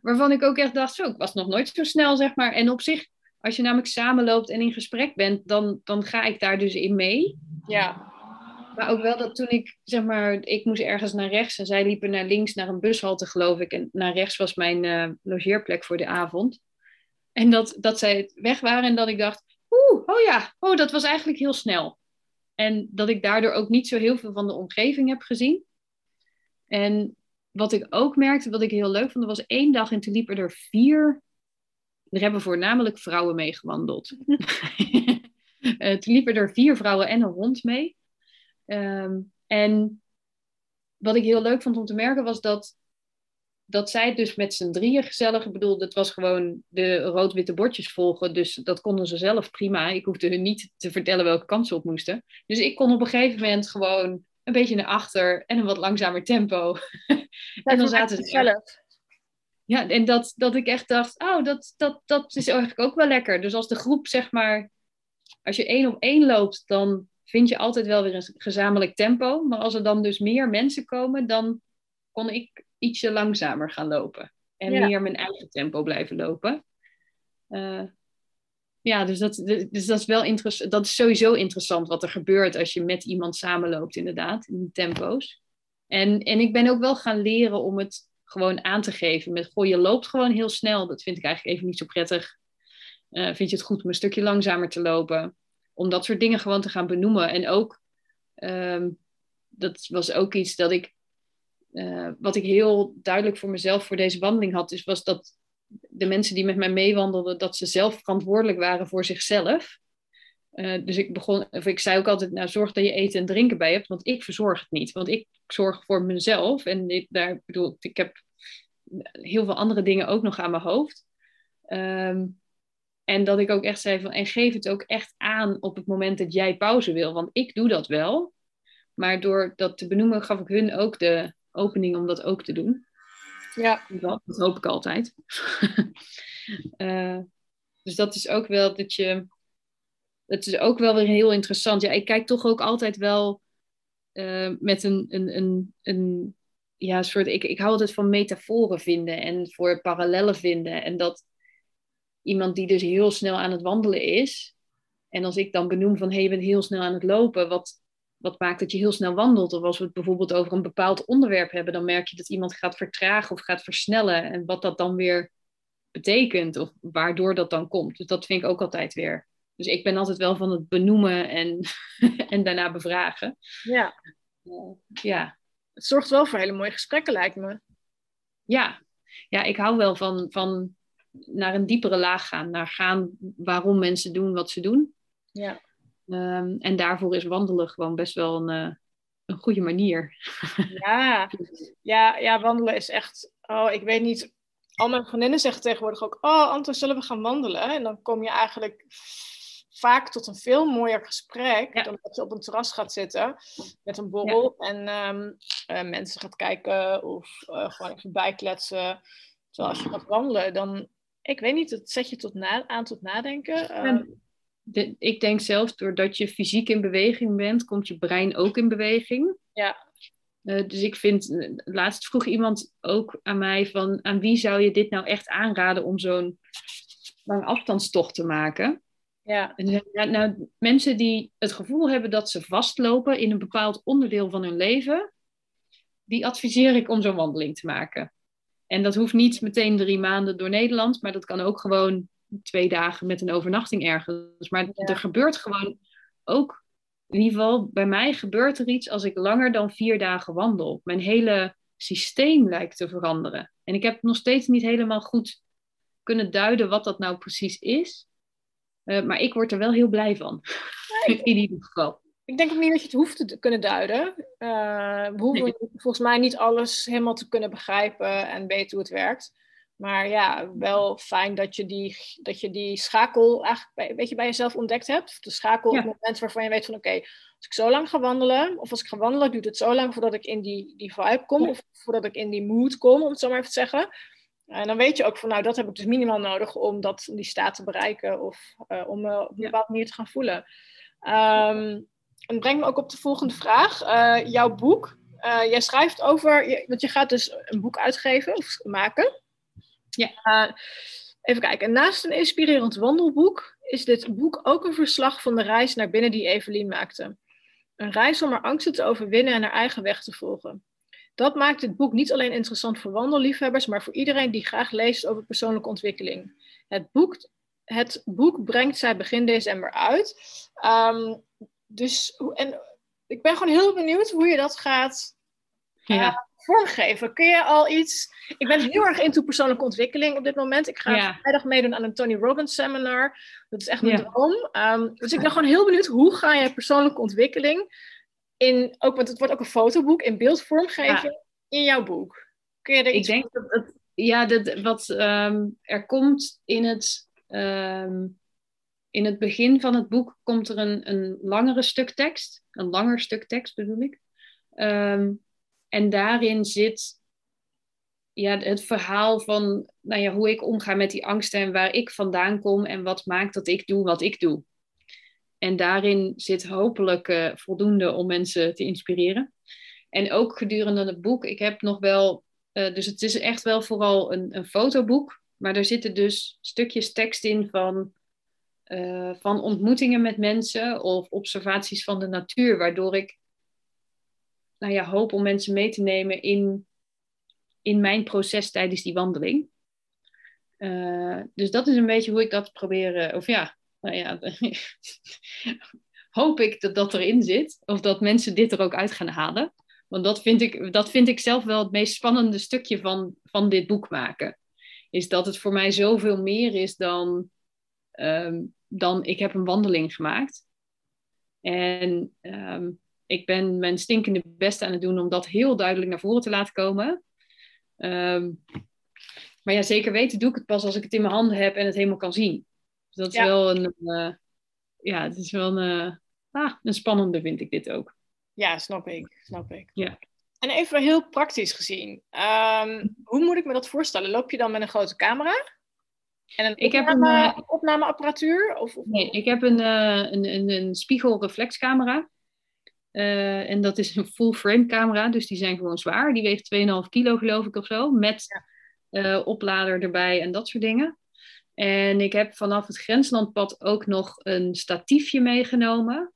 Waarvan ik ook echt dacht, zo, ik was nog nooit zo snel, zeg maar. En op zich, als je namelijk samenloopt en in gesprek bent, dan, dan ga ik daar dus in mee. Ja. Maar ook wel dat toen ik, zeg maar, ik moest ergens naar rechts en zij liepen naar links naar een bushalte, geloof ik. En naar rechts was mijn uh, logeerplek voor de avond. En dat, dat zij weg waren en dat ik dacht, oeh, oh ja, oh, dat was eigenlijk heel snel. En dat ik daardoor ook niet zo heel veel van de omgeving heb gezien. En wat ik ook merkte, wat ik heel leuk vond, er was één dag en toen liepen er vier. Er hebben voornamelijk vrouwen meegewandeld. uh, toen liepen er vier vrouwen en een hond mee. Um, En wat ik heel leuk vond om te merken was dat, dat zij dus met z'n drieën gezellig, ik bedoel, het was gewoon de rood-witte bordjes volgen, dus dat konden ze zelf prima. Ik hoefde hun niet te vertellen welke kant ze op moesten. Dus ik kon op een gegeven moment gewoon een beetje naar achter en een wat langzamer tempo. en dan zaten ze zelf. Ja, en dat, dat ik echt dacht, oh, dat, dat, dat is eigenlijk ook wel lekker. Dus als de groep, zeg maar, als je één op één loopt, dan vind je altijd wel weer een gezamenlijk tempo. Maar als er dan dus meer mensen komen, dan kon ik ietsje langzamer gaan lopen. En meer mijn eigen tempo blijven lopen. Uh, ja, dus dat, dus dat is wel interessant. Dat is sowieso interessant wat er gebeurt als je met iemand samenloopt, inderdaad, in tempo's. En, en ik ben ook wel gaan leren om het gewoon aan te geven. Met goh, je loopt gewoon heel snel. Dat vind ik eigenlijk even niet zo prettig. Uh, vind je het goed om een stukje langzamer te lopen? Om dat soort dingen gewoon te gaan benoemen. En ook, um, dat was ook iets dat ik, uh, wat ik heel duidelijk voor mezelf voor deze wandeling had, is was dat de mensen die met mij meewandelden, dat ze zelf verantwoordelijk waren voor zichzelf. Uh, dus ik begon, of ik zei ook altijd, nou zorg dat je eten en drinken bij hebt, want ik verzorg het niet. Want ik zorg voor mezelf en daar bedoel, ik heb heel veel andere dingen ook nog aan mijn hoofd. Um, en dat ik ook echt zei van, en geef het ook echt aan op het moment dat jij pauze wil, want ik doe dat wel. Maar door dat te benoemen gaf ik hun ook de opening om dat ook te doen. Ja. Dat hoop ik altijd. uh, dus dat is ook wel dat je. Het is ook wel weer heel interessant. Ja, ik kijk toch ook altijd wel uh, met een, een, een, een ja, soort. Ik, ik hou altijd van metaforen vinden en voor parallellen vinden. En dat iemand die dus heel snel aan het wandelen is. En als ik dan benoem van hé, hey, je bent heel snel aan het lopen, wat, wat maakt dat je heel snel wandelt. Of als we het bijvoorbeeld over een bepaald onderwerp hebben, dan merk je dat iemand gaat vertragen of gaat versnellen. En wat dat dan weer betekent of waardoor dat dan komt. Dus dat vind ik ook altijd weer. Dus ik ben altijd wel van het benoemen en, en daarna bevragen. Ja. ja. Het zorgt wel voor hele mooie gesprekken, lijkt me. Ja, ja ik hou wel van, van naar een diepere laag gaan. Naar gaan waarom mensen doen wat ze doen. Ja. Um, en daarvoor is wandelen gewoon best wel een, uh, een goede manier. Ja. ja, ja, wandelen is echt. Oh, ik weet niet. Al mijn vriendinnen zeggen tegenwoordig ook: Oh, Anton, zullen we gaan wandelen? En dan kom je eigenlijk vaak tot een veel mooier gesprek dan dat je op een terras gaat zitten met een borrel en um, uh, mensen gaat kijken of uh, gewoon even bijkletsen. Terwijl als je gaat wandelen, dan, ik weet niet, het zet je tot na, aan tot nadenken. Uh, de, ik denk zelfs doordat je fysiek in beweging bent, komt je brein ook in beweging. Ja. Uh, dus ik vind, eh, laatst vroeg iemand ook aan mij van, aan wie zou je dit nou echt aanraden om zo'n lang afstandstocht te maken? Ja. En, ja, nou, mensen die het gevoel hebben dat ze vastlopen in een bepaald onderdeel van hun leven, die adviseer ik om zo'n wandeling te maken. En dat hoeft niet meteen drie maanden door Nederland, maar dat kan ook gewoon twee dagen met een overnachting ergens. Maar er gebeurt gewoon ook, in ieder geval bij mij gebeurt er iets als ik langer dan vier dagen wandel. Mijn hele systeem lijkt te veranderen. En ik heb nog steeds niet helemaal goed kunnen duiden wat dat nou precies is. Uh, maar ik word er wel heel blij van. in ieder geval. Ik denk ook niet dat je het hoeft te kunnen duiden. Uh, we hoeven volgens mij niet alles helemaal te kunnen begrijpen en weten hoe het werkt. Maar ja, wel fijn dat je die, dat je die schakel eigenlijk bij, weet je, bij jezelf ontdekt hebt. De schakel op het moment waarvan je weet van oké, als ik zo lang ga wandelen, of als ik ga wandelen, duurt het zo lang voordat ik in die, die vibe kom, of voordat ik in die mood kom, om het zo maar even te zeggen. En dan weet je ook van nou, dat heb ik dus minimaal nodig om dat, die staat te bereiken of uh, om me op een bepaalde manier te gaan voelen. Um, en brengt me ook op de volgende vraag. Uh, jouw boek. Uh, jij schrijft over, want je gaat dus een boek uitgeven of maken. Ja. Uh, even kijken. Naast een inspirerend wandelboek is dit boek ook een verslag van de reis naar binnen die Evelien maakte. Een reis om haar angsten te overwinnen en haar eigen weg te volgen. Dat maakt dit boek niet alleen interessant voor wandelliefhebbers, maar voor iedereen die graag leest over persoonlijke ontwikkeling. Het boek, het boek brengt zij begin december uit. Um, dus en ik ben gewoon heel benieuwd hoe je dat gaat ja vormgeven? Kun je al iets... Ik ben heel erg into persoonlijke ontwikkeling op dit moment. Ik ga ja. vrijdag meedoen aan een Tony Robbins seminar. Dat is echt mijn droom. Um, dus ik ben gewoon heel benieuwd, hoe ga je persoonlijke ontwikkeling in, ook, want het wordt ook een fotoboek in beeldvorm geven in jouw boek. Kun je er Ik denk dat het, ja, dat, wat ehm, er komt in het, ehm, in het begin van het boek komt er een, een langere stuk tekst, een langer stuk tekst bedoel ik. Ehm, en daarin zit ja, het verhaal van nou ja, hoe ik omga met die angsten en waar ik vandaan kom en wat maakt dat ik doe wat ik doe. En daarin zit hopelijk uh, voldoende om mensen te inspireren. En ook gedurende het boek, ik heb nog wel, uh, dus het is echt wel vooral een, een fotoboek, maar er zitten dus stukjes tekst in van, uh, van ontmoetingen met mensen of observaties van de natuur, waardoor ik nou ja, hoop om mensen mee te nemen in, in mijn proces tijdens die wandeling. Uh, dus dat is een beetje hoe ik dat probeer, of ja, nou ja, hoop ik dat dat erin zit. Of dat mensen dit er ook uit gaan halen. Want dat vind ik, dat vind ik zelf wel het meest spannende stukje van, van dit boek maken. Is dat het voor mij zoveel meer is dan, um, dan ik heb een wandeling gemaakt. En um, ik ben mijn stinkende best aan het doen om dat heel duidelijk naar voren te laten komen. Um, maar ja, zeker weten doe ik het pas als ik het in mijn handen heb en het helemaal kan zien. Dus dat is wel een, uh, ja, het is wel een, uh, ah, een spannende vind ik dit ook. Ja, snap ik, snap ik. Ja. En even heel praktisch gezien, um, hoe moet ik me dat voorstellen? Loop je dan met een grote camera? En een ik opname, heb een uh, opnameapparatuur? Of, of, Nee, ik heb een, een, een, een spiegelreflexcamera. Uh, en dat is een full frame camera, dus die zijn gewoon zwaar. Die weegt 2,5 kilo geloof ik of zo, met ja. uh, oplader erbij en dat soort dingen. En ik heb vanaf het grenslandpad ook nog een statiefje meegenomen.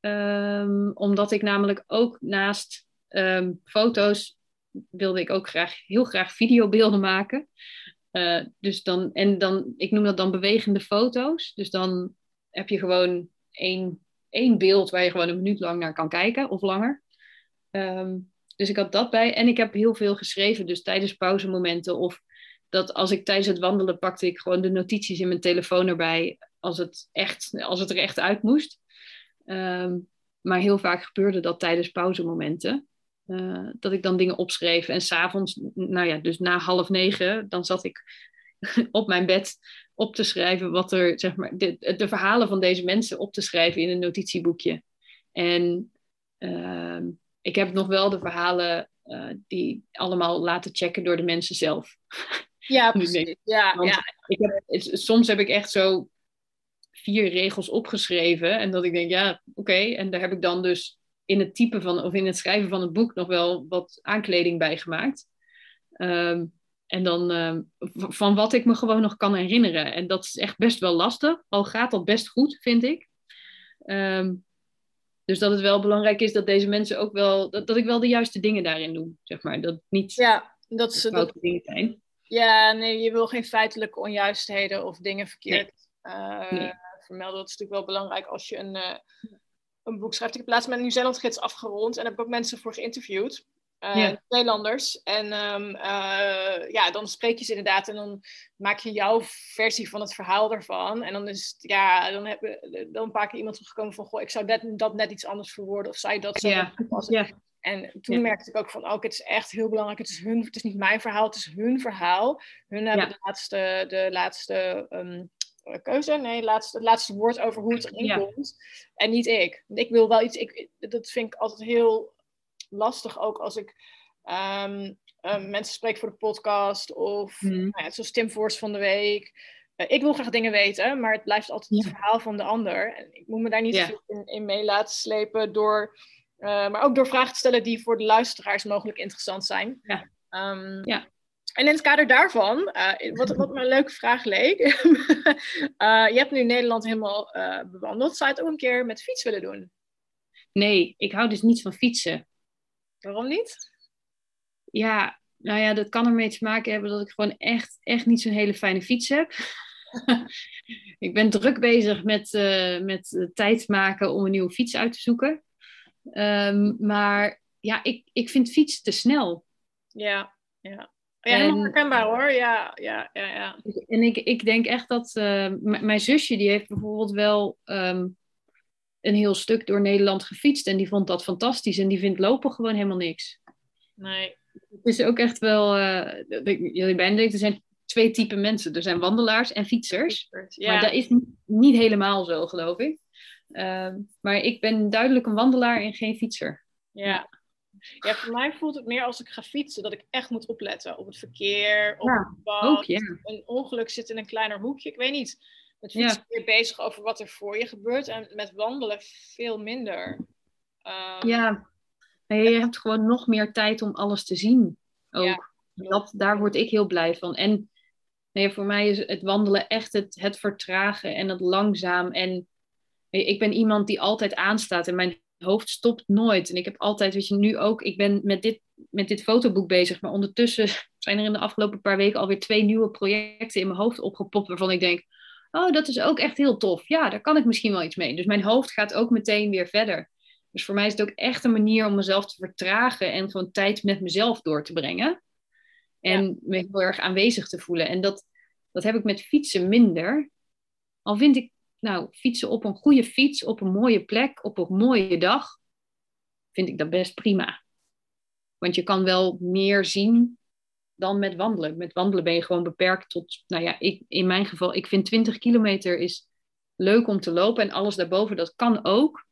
Um, omdat ik namelijk ook naast um, foto's wilde ik ook graag, heel graag videobeelden maken. Uh, dus dan, en dan, ik noem dat dan bewegende foto's. Dus dan heb je gewoon één, één beeld waar je gewoon een minuut lang naar kan kijken of langer. Um, dus ik had dat bij. En ik heb heel veel geschreven, dus tijdens pauzemomenten of dat als ik tijdens het wandelen pakte ik gewoon de notities in mijn telefoon erbij als het, echt, als het er echt uit moest. Um, maar heel vaak gebeurde dat tijdens pauzemomenten. Uh, dat ik dan dingen opschreef. En s'avonds, nou ja, dus na half negen, dan zat ik op mijn bed op te schrijven wat er, zeg maar, de, de verhalen van deze mensen op te schrijven in een notitieboekje. En uh, ik heb nog wel de verhalen uh, die allemaal laten checken door de mensen zelf. Ja, precies. Ja, ja. Ik heb, soms heb ik echt zo vier regels opgeschreven. En dat ik denk, ja, oké. Okay. En daar heb ik dan dus in het typen van, of in het schrijven van het boek nog wel wat aankleding bij gemaakt. Um, en dan um, van wat ik me gewoon nog kan herinneren. En dat is echt best wel lastig. Al gaat dat best goed, vind ik. Um, dus dat het wel belangrijk is dat deze mensen ook wel, dat, dat ik wel de juiste dingen daarin doe, zeg maar. Dat niet ja, dat is, dat, dingen zijn. Ja, nee, je wil geen feitelijke onjuistheden of dingen verkeerd nee. Uh, nee. vermelden. Dat is natuurlijk wel belangrijk als je een, uh, een boek schrijft. Ik heb laatst met een Nieuw-Zeeland-gids afgerond en heb ook mensen voor geïnterviewd. Uh, ja. Nederlanders. En um, uh, ja, dan spreek je ze inderdaad en dan maak je jouw versie van het verhaal ervan. En dan is het, ja, dan heb je dan een paar keer iemand teruggekomen van, goh, ik zou dat, dat net iets anders verwoorden. Of zou je dat zo ja. Ja. En toen ja. merkte ik ook van, oh, het is echt heel belangrijk. Het is, hun, het is niet mijn verhaal, het is hun verhaal. Hun hebben de laatste, de laatste um, keuze, nee, laatste, het laatste woord over hoe het erin komt. En niet ik. Ik wil wel iets, ik, dat vind ik altijd heel lastig ook als ik um, um, mensen spreek voor de podcast of mm. nou ja, zoals Tim Voors van de week. Uh, ik wil graag dingen weten, maar het blijft altijd ja. het verhaal van de ander. En ik moet me daar niet in, in mee laten slepen door, uh, maar ook door vragen te stellen die voor de luisteraars mogelijk interessant zijn. Ja. Um, ja. En in het kader daarvan, uh, wat, wat me een leuke vraag leek. uh, je hebt nu Nederland helemaal uh, bewandeld. Zou je het ook een keer met fiets willen doen? Nee, ik hou dus niet van fietsen. Waarom niet? Ja, nou ja, dat kan ermee te maken hebben dat ik gewoon echt, echt niet zo'n hele fijne fiets heb. ik ben druk bezig met, uh, met tijd maken om een nieuwe fiets uit te zoeken. Um, maar ja, ik, ik vind fietsen te snel. Ja, ja. Ja, helemaal herkenbaar hoor. Ja, ja, ja, ja. En ik, ik denk echt dat uh, mijn zusje, die heeft bijvoorbeeld wel um, een heel stuk door Nederland gefietst en die vond dat fantastisch en die vindt lopen gewoon helemaal niks. Nee. Het is ook echt wel, uh, jullie bijna denken, er zijn twee typen mensen. Er zijn wandelaars en fietsers. Ja. Maar dat is niet, helemaal zo, geloof ik. Ehm, maar ik ben duidelijk een wandelaar en geen fietser. Ja. Ja, voor mij voelt het meer als ik ga fietsen dat ik echt moet opletten op het verkeer, op ja, het pad. Ook, ja. Een ongeluk zit in een kleiner hoekje. Ik weet niet. Met fietsen je bezig over wat er voor je gebeurt en met wandelen veel minder. Um, ja, je hebt gewoon nog meer tijd om alles te zien. Ook. Dat, daar word ik heel blij van. En nee, voor mij is het wandelen echt het, het vertragen en het langzaam. En ik ben iemand die altijd aanstaat en mijn hoofd stopt nooit. En ik heb altijd, weet je, nu ook, ik ben met dit, met dit fotoboek bezig, maar ondertussen zijn er in de afgelopen paar weken alweer twee nieuwe projecten in mijn hoofd opgepopt waarvan ik denk, oh, dat is ook echt heel tof. Ja, daar kan ik misschien wel iets mee. Dus mijn hoofd gaat ook meteen weer verder. Dus voor mij is het ook echt een manier om mezelf te vertragen en gewoon tijd met mezelf door te brengen. En me heel erg aanwezig te voelen. En dat, dat heb ik met fietsen minder. Al vind ik, nou, fietsen op een goede fiets, op een mooie plek, op een mooie dag, vind ik dat best prima. Want je kan wel meer zien dan met wandelen. Met wandelen ben je gewoon beperkt tot, nou ja, ik, in mijn geval, ik vind 20 kilometer is leuk om te lopen en alles daarboven, dat kan ook.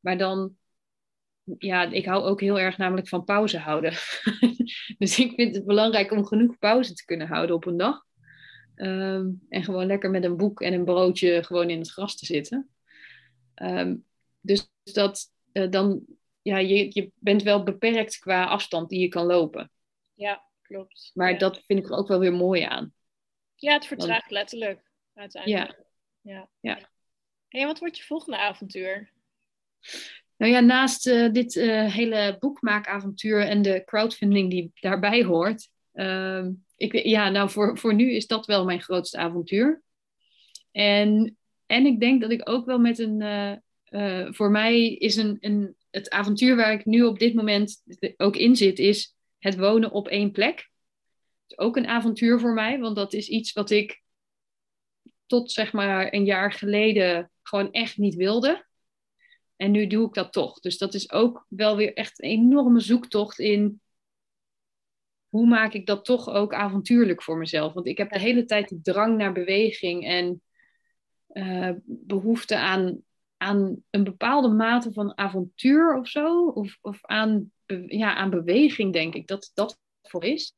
Maar dan, ja, ik hou ook heel erg namelijk van pauze houden. dus ik vind het belangrijk om genoeg pauze te kunnen houden op een dag. Ehm, en gewoon lekker met een boek en een broodje gewoon in het gras te zitten. Ehm, dus dat uh, dan, ja, je, je bent wel beperkt qua afstand die je kan lopen. Ja, klopt. Maar dat vind ik er ook wel weer mooi aan. Ja, het vertraagt letterlijk uiteindelijk. Ja. ja. ja. En wat wordt je volgende avontuur? Nou ja, naast uh, dit uh, hele boekmaakavontuur en de crowdfunding die daarbij hoort. Uh, ik, ja, nou voor, voor nu is dat wel mijn grootste avontuur. En, en ik denk dat ik ook wel met een. Uh, voor mij is een, een. Het avontuur waar ik nu op dit moment ook in zit, is het wonen op één plek. Is ook een avontuur voor mij, want dat is iets wat ik tot zeg maar een jaar geleden gewoon echt niet wilde. En nu doe ik dat toch. Dus dat is ook wel weer echt een enorme zoektocht in hoe maak ik dat toch ook avontuurlijk voor mezelf. Want ik heb de hele tijd die drang naar beweging en uh, behoefte aan, aan een bepaalde mate van avontuur of zo. Of, of aan, ja, aan beweging, denk ik, dat dat voor is.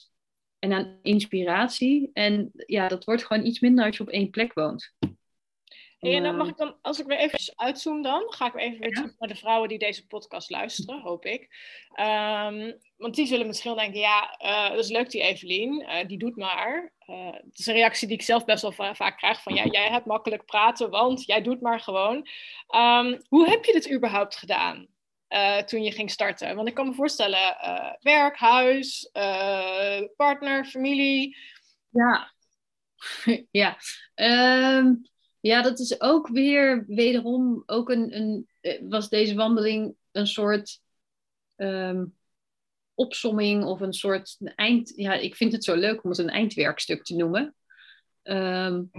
En aan inspiratie. En ja, dat wordt gewoon iets minder als je op één plek woont. En dan mag ik dan, als ik weer even uitzoom dan, ga ik weer even weer terug naar de vrouwen die deze podcast luisteren, hoop ik. Ehm, want die zullen misschien denken, ja, uh, dat is leuk die Evelien, uh, die doet maar. Uh, het is een reactie die ik zelf best wel vaak krijg van, ja, jij hebt makkelijk praten, want jij doet maar gewoon. Um, hoe heb je dit überhaupt gedaan? Toen je ging starten? Want ik kan me voorstellen, werk, huis, partner, familie. Ja, ja. Um, ja, dat is ook weer wederom ook een, een eh, was deze wandeling een soort um, opsomming of een soort eind. Ja, ik vind het zo leuk om het een eindwerkstuk te noemen. Um,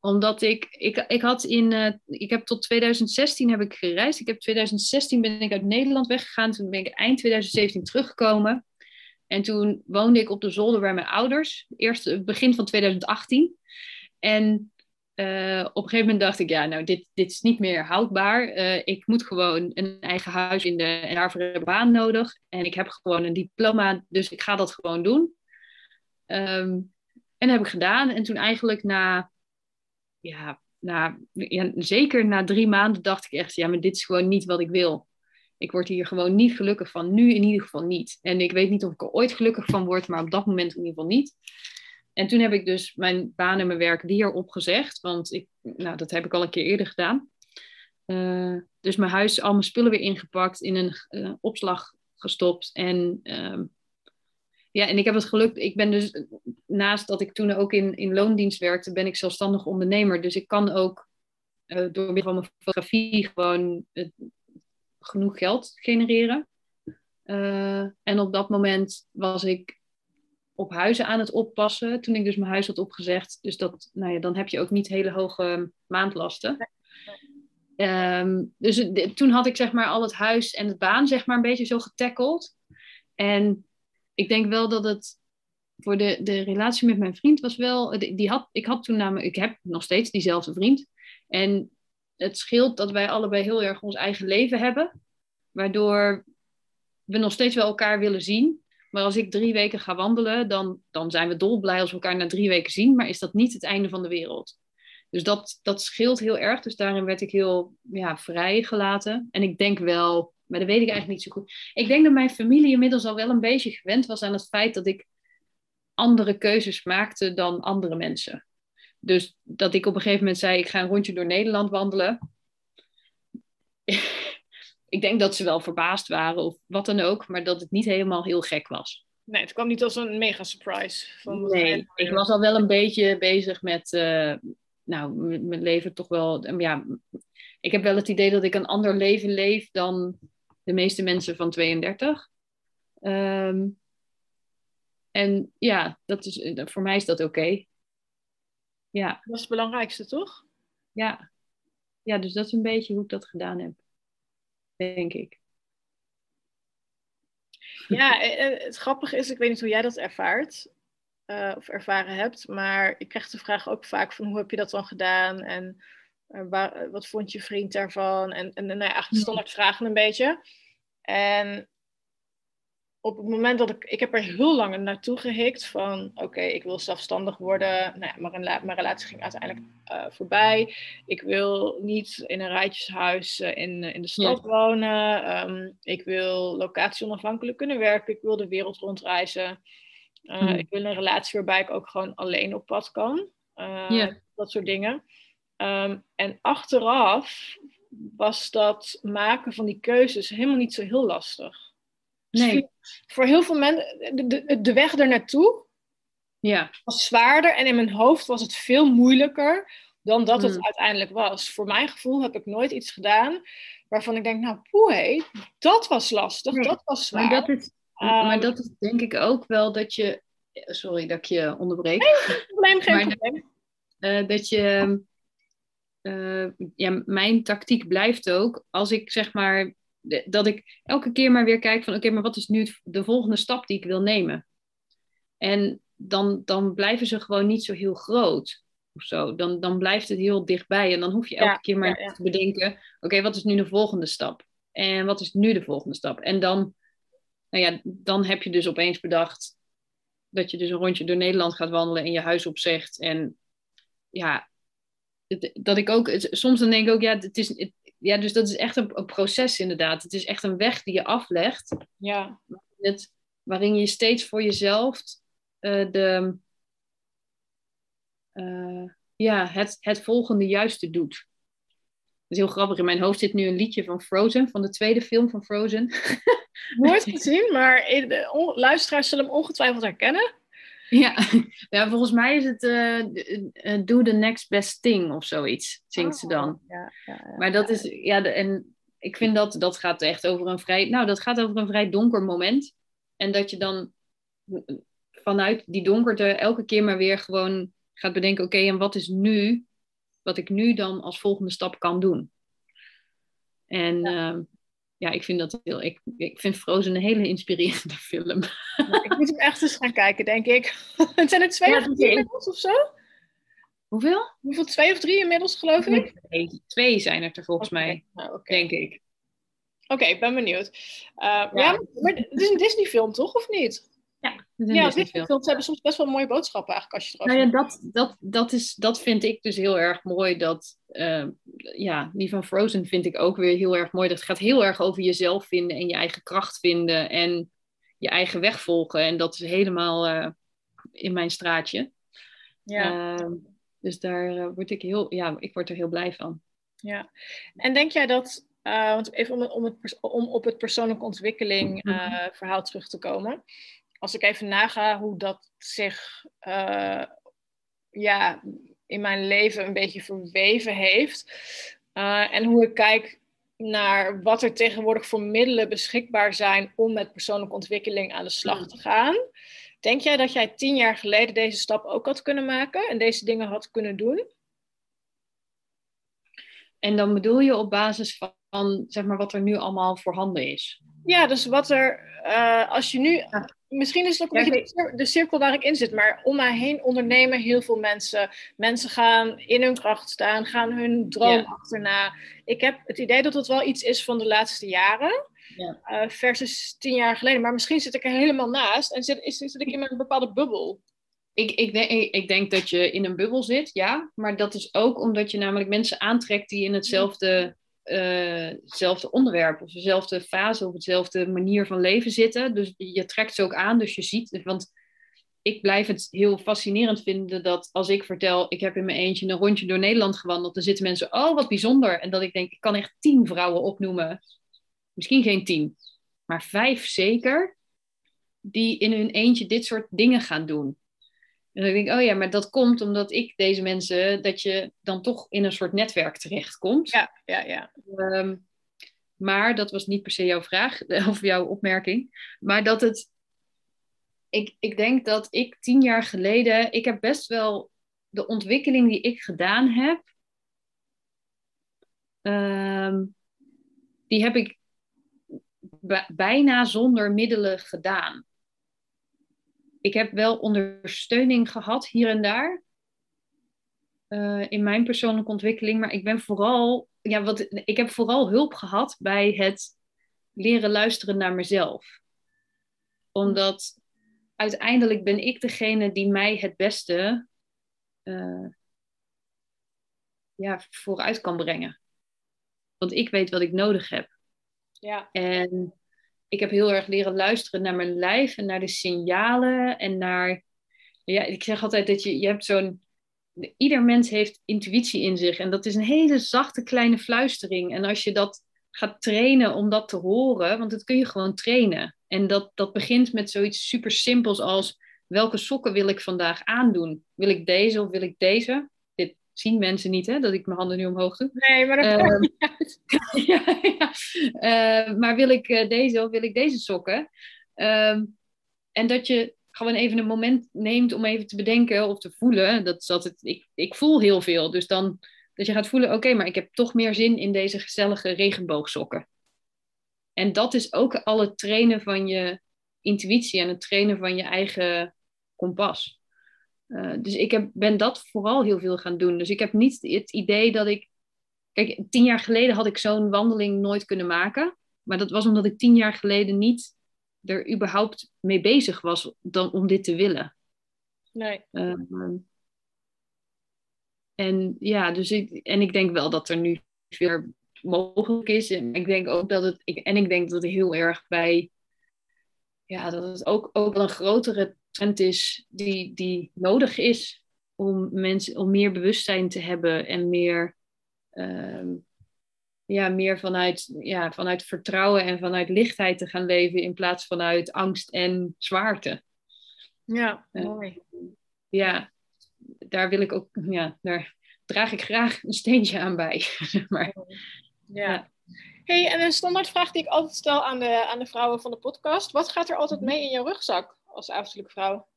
omdat ik, ik, ik had in, uh, ik heb tot 2016 heb ik gereisd. Ik heb 2016 ben ik uit Nederland weggegaan. Toen ben ik eind 2017 teruggekomen. En toen woonde ik op de zolder bij mijn ouders. Eerst begin van 2018. En uh, op een gegeven moment dacht ik, ja, nou, dit, dit is niet meer houdbaar. Uh, ik moet gewoon een eigen huis vinden en daarvoor heb ik een baan nodig. En ik heb gewoon een diploma, dus ik ga dat gewoon doen. Um, en dat heb ik gedaan. En toen eigenlijk na, ja, na, ja, zeker na drie maanden dacht ik echt, ja, maar dit is gewoon niet wat ik wil. Ik word hier gewoon niet gelukkig van. Nu in ieder geval niet. En ik weet niet of ik er ooit gelukkig van word, maar op dat moment in ieder geval niet. En toen heb ik dus mijn baan en mijn werk weer opgezegd. Want ik, nou, dat heb ik al een keer eerder gedaan. Uh, dus mijn huis, al mijn spullen weer ingepakt, in een uh, opslag gestopt. En, uh, ja, en ik heb het geluk, ik ben dus, naast dat ik toen ook in, in loondienst werkte, ben ik zelfstandig ondernemer. Dus ik kan ook uh, door middel van mijn fotografie gewoon genoeg geld genereren. en op dat moment was ik op huizen aan het oppassen. Toen ik dus mijn huis had opgezegd. Dus dat, nou ja, dan heb je ook niet hele hoge maandlasten. ehm, dus toen had ik zeg maar al het huis en het baan zeg maar een beetje zo getackeld. En ik denk wel dat het voor de, de relatie met mijn vriend was wel. Die had, ik had toen namelijk, ik heb nog steeds diezelfde vriend. En het scheelt dat wij allebei heel erg ons eigen leven hebben. Waardoor we nog steeds wel elkaar willen zien. Maar als ik drie weken ga wandelen, dan, dan zijn we dolblij als we elkaar na drie weken zien. Maar is dat niet het einde van de wereld. Dus dat, dat scheelt heel erg. Dus daarin werd ik heel ja, vrijgelaten. En ik denk wel, maar dat weet ik eigenlijk niet zo goed. Ik denk dat mijn familie inmiddels al wel een beetje gewend was aan het feit dat ik andere keuzes maakte dan andere mensen. Dus dat ik op een gegeven moment zei: ik ga een rondje door Nederland wandelen. ik denk dat ze wel verbaasd waren of wat dan ook, maar dat het niet helemaal heel gek was. Nee, het kwam niet als een mega surprise. Van nee, ik was al wel een beetje bezig met, uh, nou, mijn leven toch wel, ja, ik heb wel het idee dat ik een ander leven leef dan de meeste mensen van 32. Ehm, en ja, dat is, voor mij is dat oké. Ja. Dat is het belangrijkste, toch? Ja. ja, dus dat is een beetje hoe ik dat gedaan heb, denk ik. Ja, eh, eh, het grappige is, ik weet niet hoe jij dat ervaart uh, of ervaren hebt, maar ik krijg de vraag ook vaak van hoe heb je dat dan gedaan en waar, wat vond je vriend daarvan? En, en nou ja, eigenlijk standaard vragen een beetje. En op het moment dat ik, ik heb er heel lang naartoe gehikt van, oké, ik wil zelfstandig worden. Nou ja, mijn, mijn relatie ging uiteindelijk uh, voorbij. Ik wil niet in een rijtjeshuis uh, in, in de stad wonen. Um, ik wil locatie onafhankelijk kunnen werken. Ik wil de wereld rondreizen. Uh, hmm. Ik wil een relatie waarbij ik ook gewoon alleen op pad kan. Dat soort dingen. Um, en achteraf was dat maken van die keuzes helemaal niet zo heel lastig. Nee. voor heel veel mensen, de, de, de weg er naartoe ja. was zwaarder. En in mijn hoofd was het veel moeilijker dan dat het hmm. uiteindelijk was. Voor mijn gevoel heb ik nooit iets gedaan waarvan ik denk, nou poeh, dat was lastig, dat was zwaar. Maar dat, is, maar ehm, dat is denk ik ook wel dat je... Sorry dat ik je onderbreek. Nee, probleem, geen probleem. Uh, dat je... Uh, ja, mijn tactiek blijft ook, als ik zeg maar dat ik elke keer maar weer kijk van oké, maar wat is nu de volgende stap die ik wil nemen? En dan, dan blijven ze gewoon niet zo heel groot of zo. Dan, dan blijft het heel dichtbij en dan hoef je elke keer maar te bedenken, oké, wat is nu de volgende stap? En wat is nu de volgende stap? En dan, nou ja, dan heb je dus opeens bedacht dat je dus een rondje door Nederland gaat wandelen en je huis opzegt. En ja, dat ik ook, soms dan denk ik ook, ja, het is, het, ja, dus dat is echt een, een, proces inderdaad. Het is echt een weg die je aflegt. Ja. Het, waarin je steeds voor jezelf uh, de, uh, ja, het, het volgende juiste doet. Dat is heel grappig. In mijn hoofd zit nu een liedje van Frozen, van de tweede film van Frozen. Nooit gezien, maar de luisteraars zullen hem ongetwijfeld herkennen. Ja. ja, volgens mij is het uh, Do the Next Best Thing of zoiets, zingt ze dan. Oh, ja, ja, ja, maar dat is, ja, de, en ik vind dat, dat gaat echt over een vrij, nou, dat gaat over een vrij donker moment. En dat je dan vanuit die donkerte elke keer maar weer gewoon gaat bedenken, oké, en wat is nu, wat ik nu dan als volgende stap kan doen. En ehm, ja, ik vind dat heel. Ik, ik vind Frozen een hele inspirerende film. Ik moet hem echt eens gaan kijken, denk ik. zijn er twee of drie inmiddels of zo? Hoeveel? Hoeveel? Twee of drie inmiddels, geloof ik? Nee, twee zijn er er volgens mij, nou, denk ik. Oké, ik ben benieuwd. Uh, ja. ja. maar het is een Disney-film, toch? Of niet? Ja, ja films hebben soms best wel mooie boodschappen eigenlijk als je erover nou ja, dat, dat, dat, is, dat vind ik dus heel erg mooi. Dat, uh, ja, die van Frozen vind ik ook weer heel erg mooi. Dat gaat heel erg over jezelf vinden en je eigen kracht vinden en je eigen weg volgen. En dat is helemaal uh, in mijn straatje. Ja. Uh, dus daar uh, word ik heel, ja, ik word er heel blij van. Ja, en denk jij dat, want even om, om, het, om op het persoonlijke ontwikkeling mhm. verhaal terug te komen als ik even naga hoe dat zich ja, in mijn leven een beetje verweven heeft. En hoe ik kijk naar wat er tegenwoordig voor middelen beschikbaar zijn om met persoonlijke ontwikkeling aan de slag hmm. te gaan. Denk jij dat jij tien jaar geleden deze stap ook had kunnen maken en deze dingen had kunnen doen? En dan bedoel je op basis van, zeg maar, wat er nu allemaal voorhanden is. Ja, dus wat er, uh, als je nu, misschien is het ook een beetje de cirkel waar ik in zit, maar om mij heen ondernemen heel veel mensen. Mensen gaan in hun kracht staan, gaan hun droom achterna. Ik heb het idee dat het wel iets is van de laatste jaren. Ja. Uh, versus tien jaar geleden. Maar misschien zit ik er helemaal naast en zit, is, zit ik in een bepaalde bubbel. Ik, ik, denk, ik, denk dat je in een bubbel zit, ja. Maar dat is ook omdat je namelijk mensen aantrekt die in hetzelfde, uh, onderwerp of dezelfde fase of hetzelfde manier van leven zitten. Dus je trekt ze ook aan, dus je ziet. Want ik blijf het heel fascinerend vinden dat als ik vertel, ik heb in mijn eentje een rondje door Nederland gewandeld, dan zitten mensen, oh wat bijzonder. En dat ik denk, ik kan echt tien vrouwen opnoemen misschien geen tien, maar vijf zeker, die in hun eentje dit soort dingen gaan doen. En dan denk ik, oh ja, maar dat komt omdat ik deze mensen, dat je dan toch in een soort netwerk terechtkomt. Ja, ja, ja. Ehm, maar dat was niet per se jouw vraag of jouw opmerking. Maar dat het. Ik, ik denk dat ik tien jaar geleden. Ik heb best wel de ontwikkeling die ik gedaan heb. Ehm, die heb ik bijna zonder middelen gedaan. Ik heb wel ondersteuning gehad hier en daar uh, in mijn persoonlijke ontwikkeling, maar ik ben vooral, ja, wat, ik heb vooral hulp gehad bij het leren luisteren naar mezelf. Omdat uiteindelijk ben ik degene die mij het beste uh, ja, vooruit kan brengen. Want ik weet wat ik nodig heb. Ja. En ik heb heel erg leren luisteren naar mijn lijf en naar de signalen en naar. Ja, ik zeg altijd dat je, je hebt zo'n. Ieder mens heeft intuïtie in zich en dat is een hele zachte kleine fluistering. En als je dat gaat trainen om dat te horen, want dat kun je gewoon trainen. En dat, dat begint met zoiets super simpels als welke sokken wil ik vandaag aandoen? Wil ik deze of wil ik deze? Zien mensen niet, hè, dat ik mijn handen nu omhoog doe. Nee, maar dat uh, niet uit. ja, ja. Uh, maar wil ik uh, deze of wil ik deze sokken? Ehm, en dat je gewoon even een moment neemt om even te bedenken of te voelen. Dat is altijd, ik, ik voel heel veel. Dus dan dat je gaat voelen, oké, maar ik heb toch meer zin in deze gezellige regenboogsokken. En dat is ook al het trainen van je intuïtie en het trainen van je eigen kompas. Uh, dus ik heb, ben dat vooral heel veel gaan doen. Dus ik heb niet het idee dat ik. Kijk, tien jaar geleden had ik zo'n wandeling nooit kunnen maken. Maar dat was omdat ik tien jaar geleden niet er überhaupt mee bezig was dan om dit te willen. Nee. Uh, en ja, dus ik, en ik denk wel dat er nu weer mogelijk is. En ik denk ook dat het. Ik, en ik denk dat het heel erg bij. Ja, dat het ook, ook wel een grotere trend is die, die nodig is om mensen om meer bewustzijn te hebben en meer, uh, ja, meer vanuit, ja, vanuit vertrouwen en vanuit lichtheid te gaan leven in plaats vanuit angst en zwaarte. Ja, uh, mooi. Ja, daar wil ik ook, ja, daar draag ik graag een steentje aan bij. maar, ja. ja. Hey, en een standaardvraag die ik altijd stel aan de, aan de vrouwen van de podcast. Wat gaat er altijd mee in je rugzak? als avondelijke vrouw?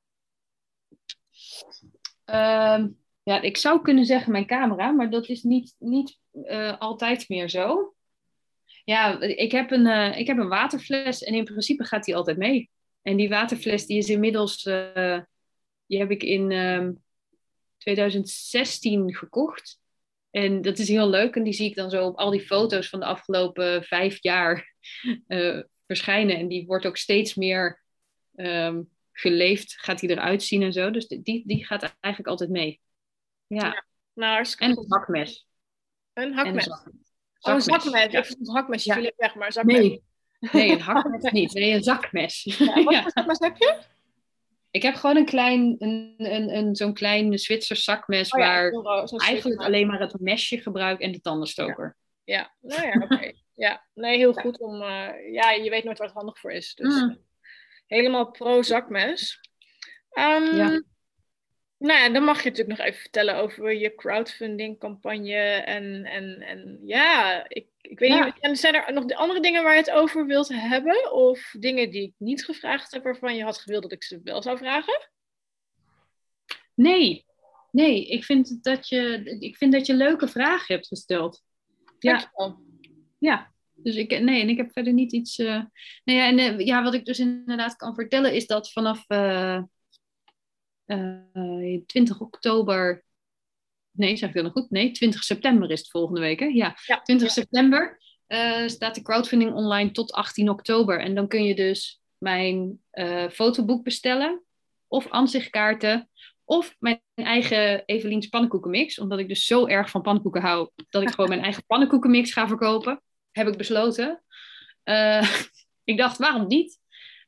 Ehm, ja, ik zou kunnen zeggen mijn camera, maar dat is niet, niet uh, altijd meer zo. Ja, ik heb, een, uh, ik heb een waterfles en in principe gaat die altijd mee. En die waterfles die is inmiddels, uh, die heb ik in 2016 ehm, gekocht. En dat is heel leuk en die zie ik dan zo op al die foto's van de afgelopen vijf jaar verschijnen. En die wordt ook steeds meer um, geleefd gaat hij eruit zien en zo. Dus die, die gaat eigenlijk altijd mee. Ja. ja nou, en een hakmes. Een hakmes. Een Oh, een zakmes. Ja. Ik vind het hakmes, ja. weg, maar een zakmes. Nee. nee, een hakmes niet. Nee, een zakmes. Ja, wat voor zakmes heb je? Ik heb gewoon een klein, een, een, een, zo'n klein Zwitsers zakmes oh, waar eigenlijk alleen maar het mesje gebruik en de tandenstoker. Ja, ja. nou ja, oké. Ja, nee, heel goed om, uh, ja, je weet nooit wat handig voor is. Dus, mm. Helemaal pro-zakmes. Um, ja. Nou ja, dan mag je natuurlijk nog even vertellen over je crowdfunding campagne. En, en, en ja, ik, ik weet niet. En zijn er nog andere dingen waar je het over wilt hebben? Of dingen die ik niet gevraagd heb waarvan je had gewild dat ik ze wel zou vragen? Nee, nee. Ik vind dat je, ik vind dat je leuke vragen hebt gesteld. Ja. Ja, dus ik, nee, en ik heb verder niet iets. Uh, nee, ja, en uh, ja, wat ik dus inderdaad kan vertellen is dat vanaf uh, 20 oktober. Nee, zeg ik dat nog goed? Nee, 20 september is het volgende week. Hè? Ja, ja 20 ja. september staat de crowdfunding online tot 18 oktober. En dan kun je dus mijn fotoboek bestellen, of aanzichtkaarten, of mijn eigen Evelien's pannenkoekenmix. Omdat ik dus zo erg van pannenkoeken hou, dat ik gewoon mijn eigen pannenkoekenmix ga verkopen heb ik besloten. Ik dacht, waarom niet?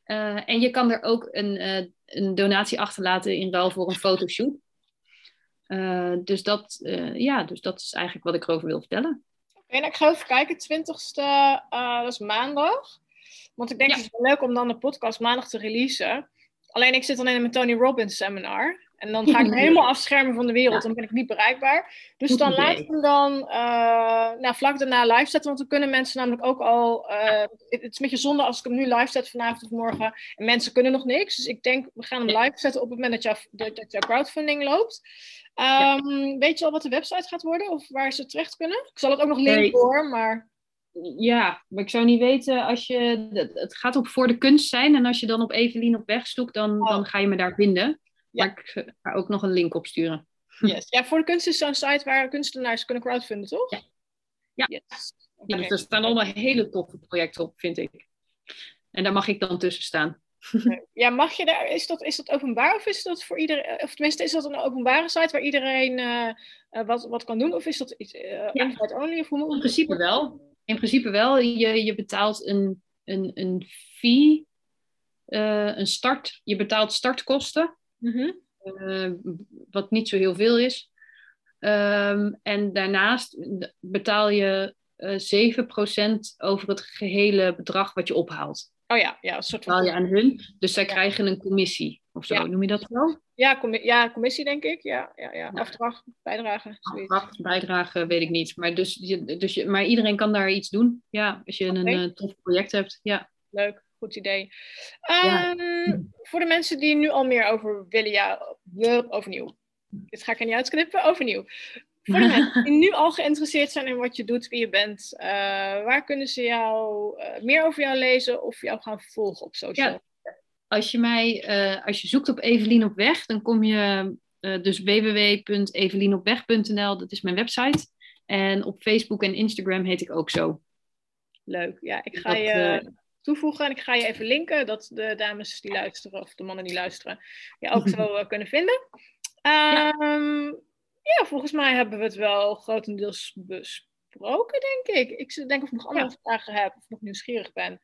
Uh, en je kan er ook een, uh, een donatie achterlaten in ruil voor een fotoshoot. dus, dat, ja, dus dat is eigenlijk wat ik erover wil vertellen. Oké, nou, ik ga even kijken. 20ste, dat is maandag. Want ik denk ja. het is wel leuk om dan de podcast maandag te releasen. Alleen ik zit dan in een Tony Robbins seminar. En dan ga ik me helemaal afschermen van de wereld. Dan ben ik niet bereikbaar. Dus dan laat ik hem dan uh, nou, vlak daarna live zetten. Want dan kunnen mensen namelijk ook al. Uh, het is een beetje zonde als ik hem nu live zet vanavond of morgen. En mensen kunnen nog niks. Dus ik denk, we gaan hem live zetten op het moment dat, jouw crowdfunding loopt. Um, Weet je al wat de website gaat worden? Of waar ze terecht kunnen? Ik zal het ook nog linken nee. hoor, maar... Ja, maar ik zou niet weten als je... Het gaat op voor de kunst zijn. En als je dan op Evelien op weg zoekt, dan, oh. dan ga je me daar vinden. Maar ik ga ook nog een link opsturen. Yes. Ja, voor de kunst is zo'n site waar kunstenaars kunnen crowdfunden, toch? Ja. Ja, yes. ja dus er staan allemaal hele toffe projecten op, vind ik. En daar mag ik dan tussen staan. Ja, mag je daar, is dat, is dat openbaar of is dat voor iedereen, of tenminste is dat een openbare site waar iedereen uh, uh, wat, wat kan doen? Of is dat iets uh, ja. only? Of hoe In principe wel. In principe wel. Je, je betaalt een, een, een fee, een start, je betaalt startkosten. Mm wat niet zo heel veel is. Um, en daarnaast betaal je uh, eh, 7% over het gehele bedrag wat je ophaalt. Oh ja, ja een soort van. Betaal je aan hun. Dus zij ja. krijgen een commissie of zo. Ja. Noem je dat zo? Ja, com ja, commissie denk ik. Ja, ja, ja. Afdracht, bijdrage. Afdracht, bijdrage, weet ik niet. Maar, dus, dus je, maar iedereen kan daar iets doen. Ja, als je okay. een uh, tof project hebt. Ja. Leuk goed idee. Ja. Ehm, voor de mensen die nu al meer over willen, ja, overnieuw. Dit ga ik er niet uitknippen, overnieuw. Voor de mensen die nu al geïnteresseerd zijn in wat je doet, wie je bent, uh, waar kunnen ze jou uh, meer over jou lezen of jou gaan volgen op social? Ja. Als je mij, uh, als je zoekt op Evelien op weg, dan kom je dus www.evelienopweg.nl, dat is mijn website. En op Facebook en Instagram heet ik ook zo. Leuk, ja. Ik ga dat, je toevoegen. En ik ga je even linken, dat de dames die luisteren, of de mannen die luisteren, je ook zo uh, kunnen vinden. Um, ja. ja. volgens mij hebben we het wel grotendeels denk ik. Ik denk of ik nog andere ja. vragen heb, of nog nieuwsgierig ben.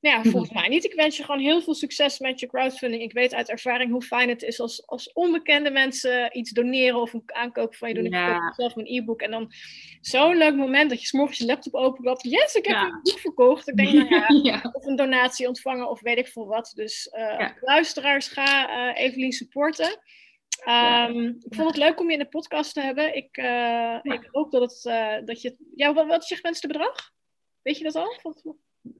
Nou ja, volgens mij niet. Ik wens je gewoon heel veel succes met je crowdfunding. Ik weet uit ervaring hoe fijn het is als, als onbekende mensen iets doneren of een aankoop van je doen. Ja. Ik koop zelf mijn e-book. En dan zo'n leuk moment dat je s'morgens je laptop openklapt. Yes, ik heb ja. een boek verkocht. Ik denk, nou ja, ja, of een donatie ontvangen of weet ik veel wat. Dus uh, luisteraars, ga uh, Evelien supporten. Um, ik vond het leuk om je in de podcast te hebben. Ik, uh, ik hoop dat, het, dat je... Ja, wat, wat is je gewenste bedrag? Weet je dat al?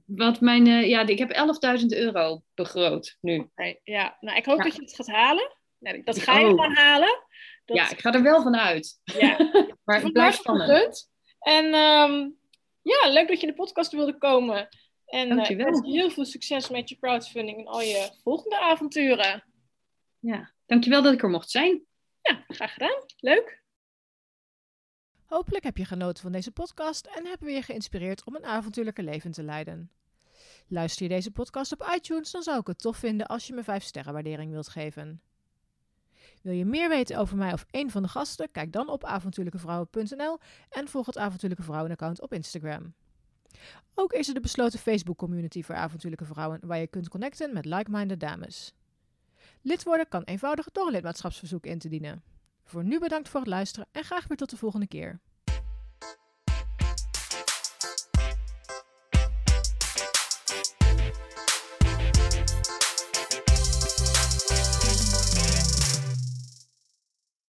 wat mijn, uh, ja, ik heb 11.000 euro begroot nu. Okay, ja, nou, ik hoop ja. dat je het gaat halen. Nee, dat ga je oh. gewoon halen. Dat... Ja, ik ga er wel van uit. Ja. maar het blijft spannend. En um, ja, leuk dat je in de podcast wilde komen. En uh, heel veel succes met je crowdfunding en al je volgende avonturen. Ja, dankjewel dat ik er mocht zijn. Ja, graag gedaan. Leuk. Hopelijk heb je genoten van deze podcast en hebben we je geïnspireerd om een avontuurlijke leven te leiden. Luister je deze podcast op iTunes, dan zou ik het tof vinden als je me 5 sterren waardering wilt geven. Wil je meer weten over mij of een van de gasten? Kijk dan op avontuurlijkevrouwen.nl en volg het Avontuurlijke Vrouwen account op Instagram. Ook is er de besloten Facebook community voor avontuurlijke vrouwen waar je kunt connecten met like-minded dames. Lid worden kan eenvoudig door een lidmaatschapsverzoek in te dienen. Voor nu bedankt voor het luisteren en graag weer tot de volgende keer.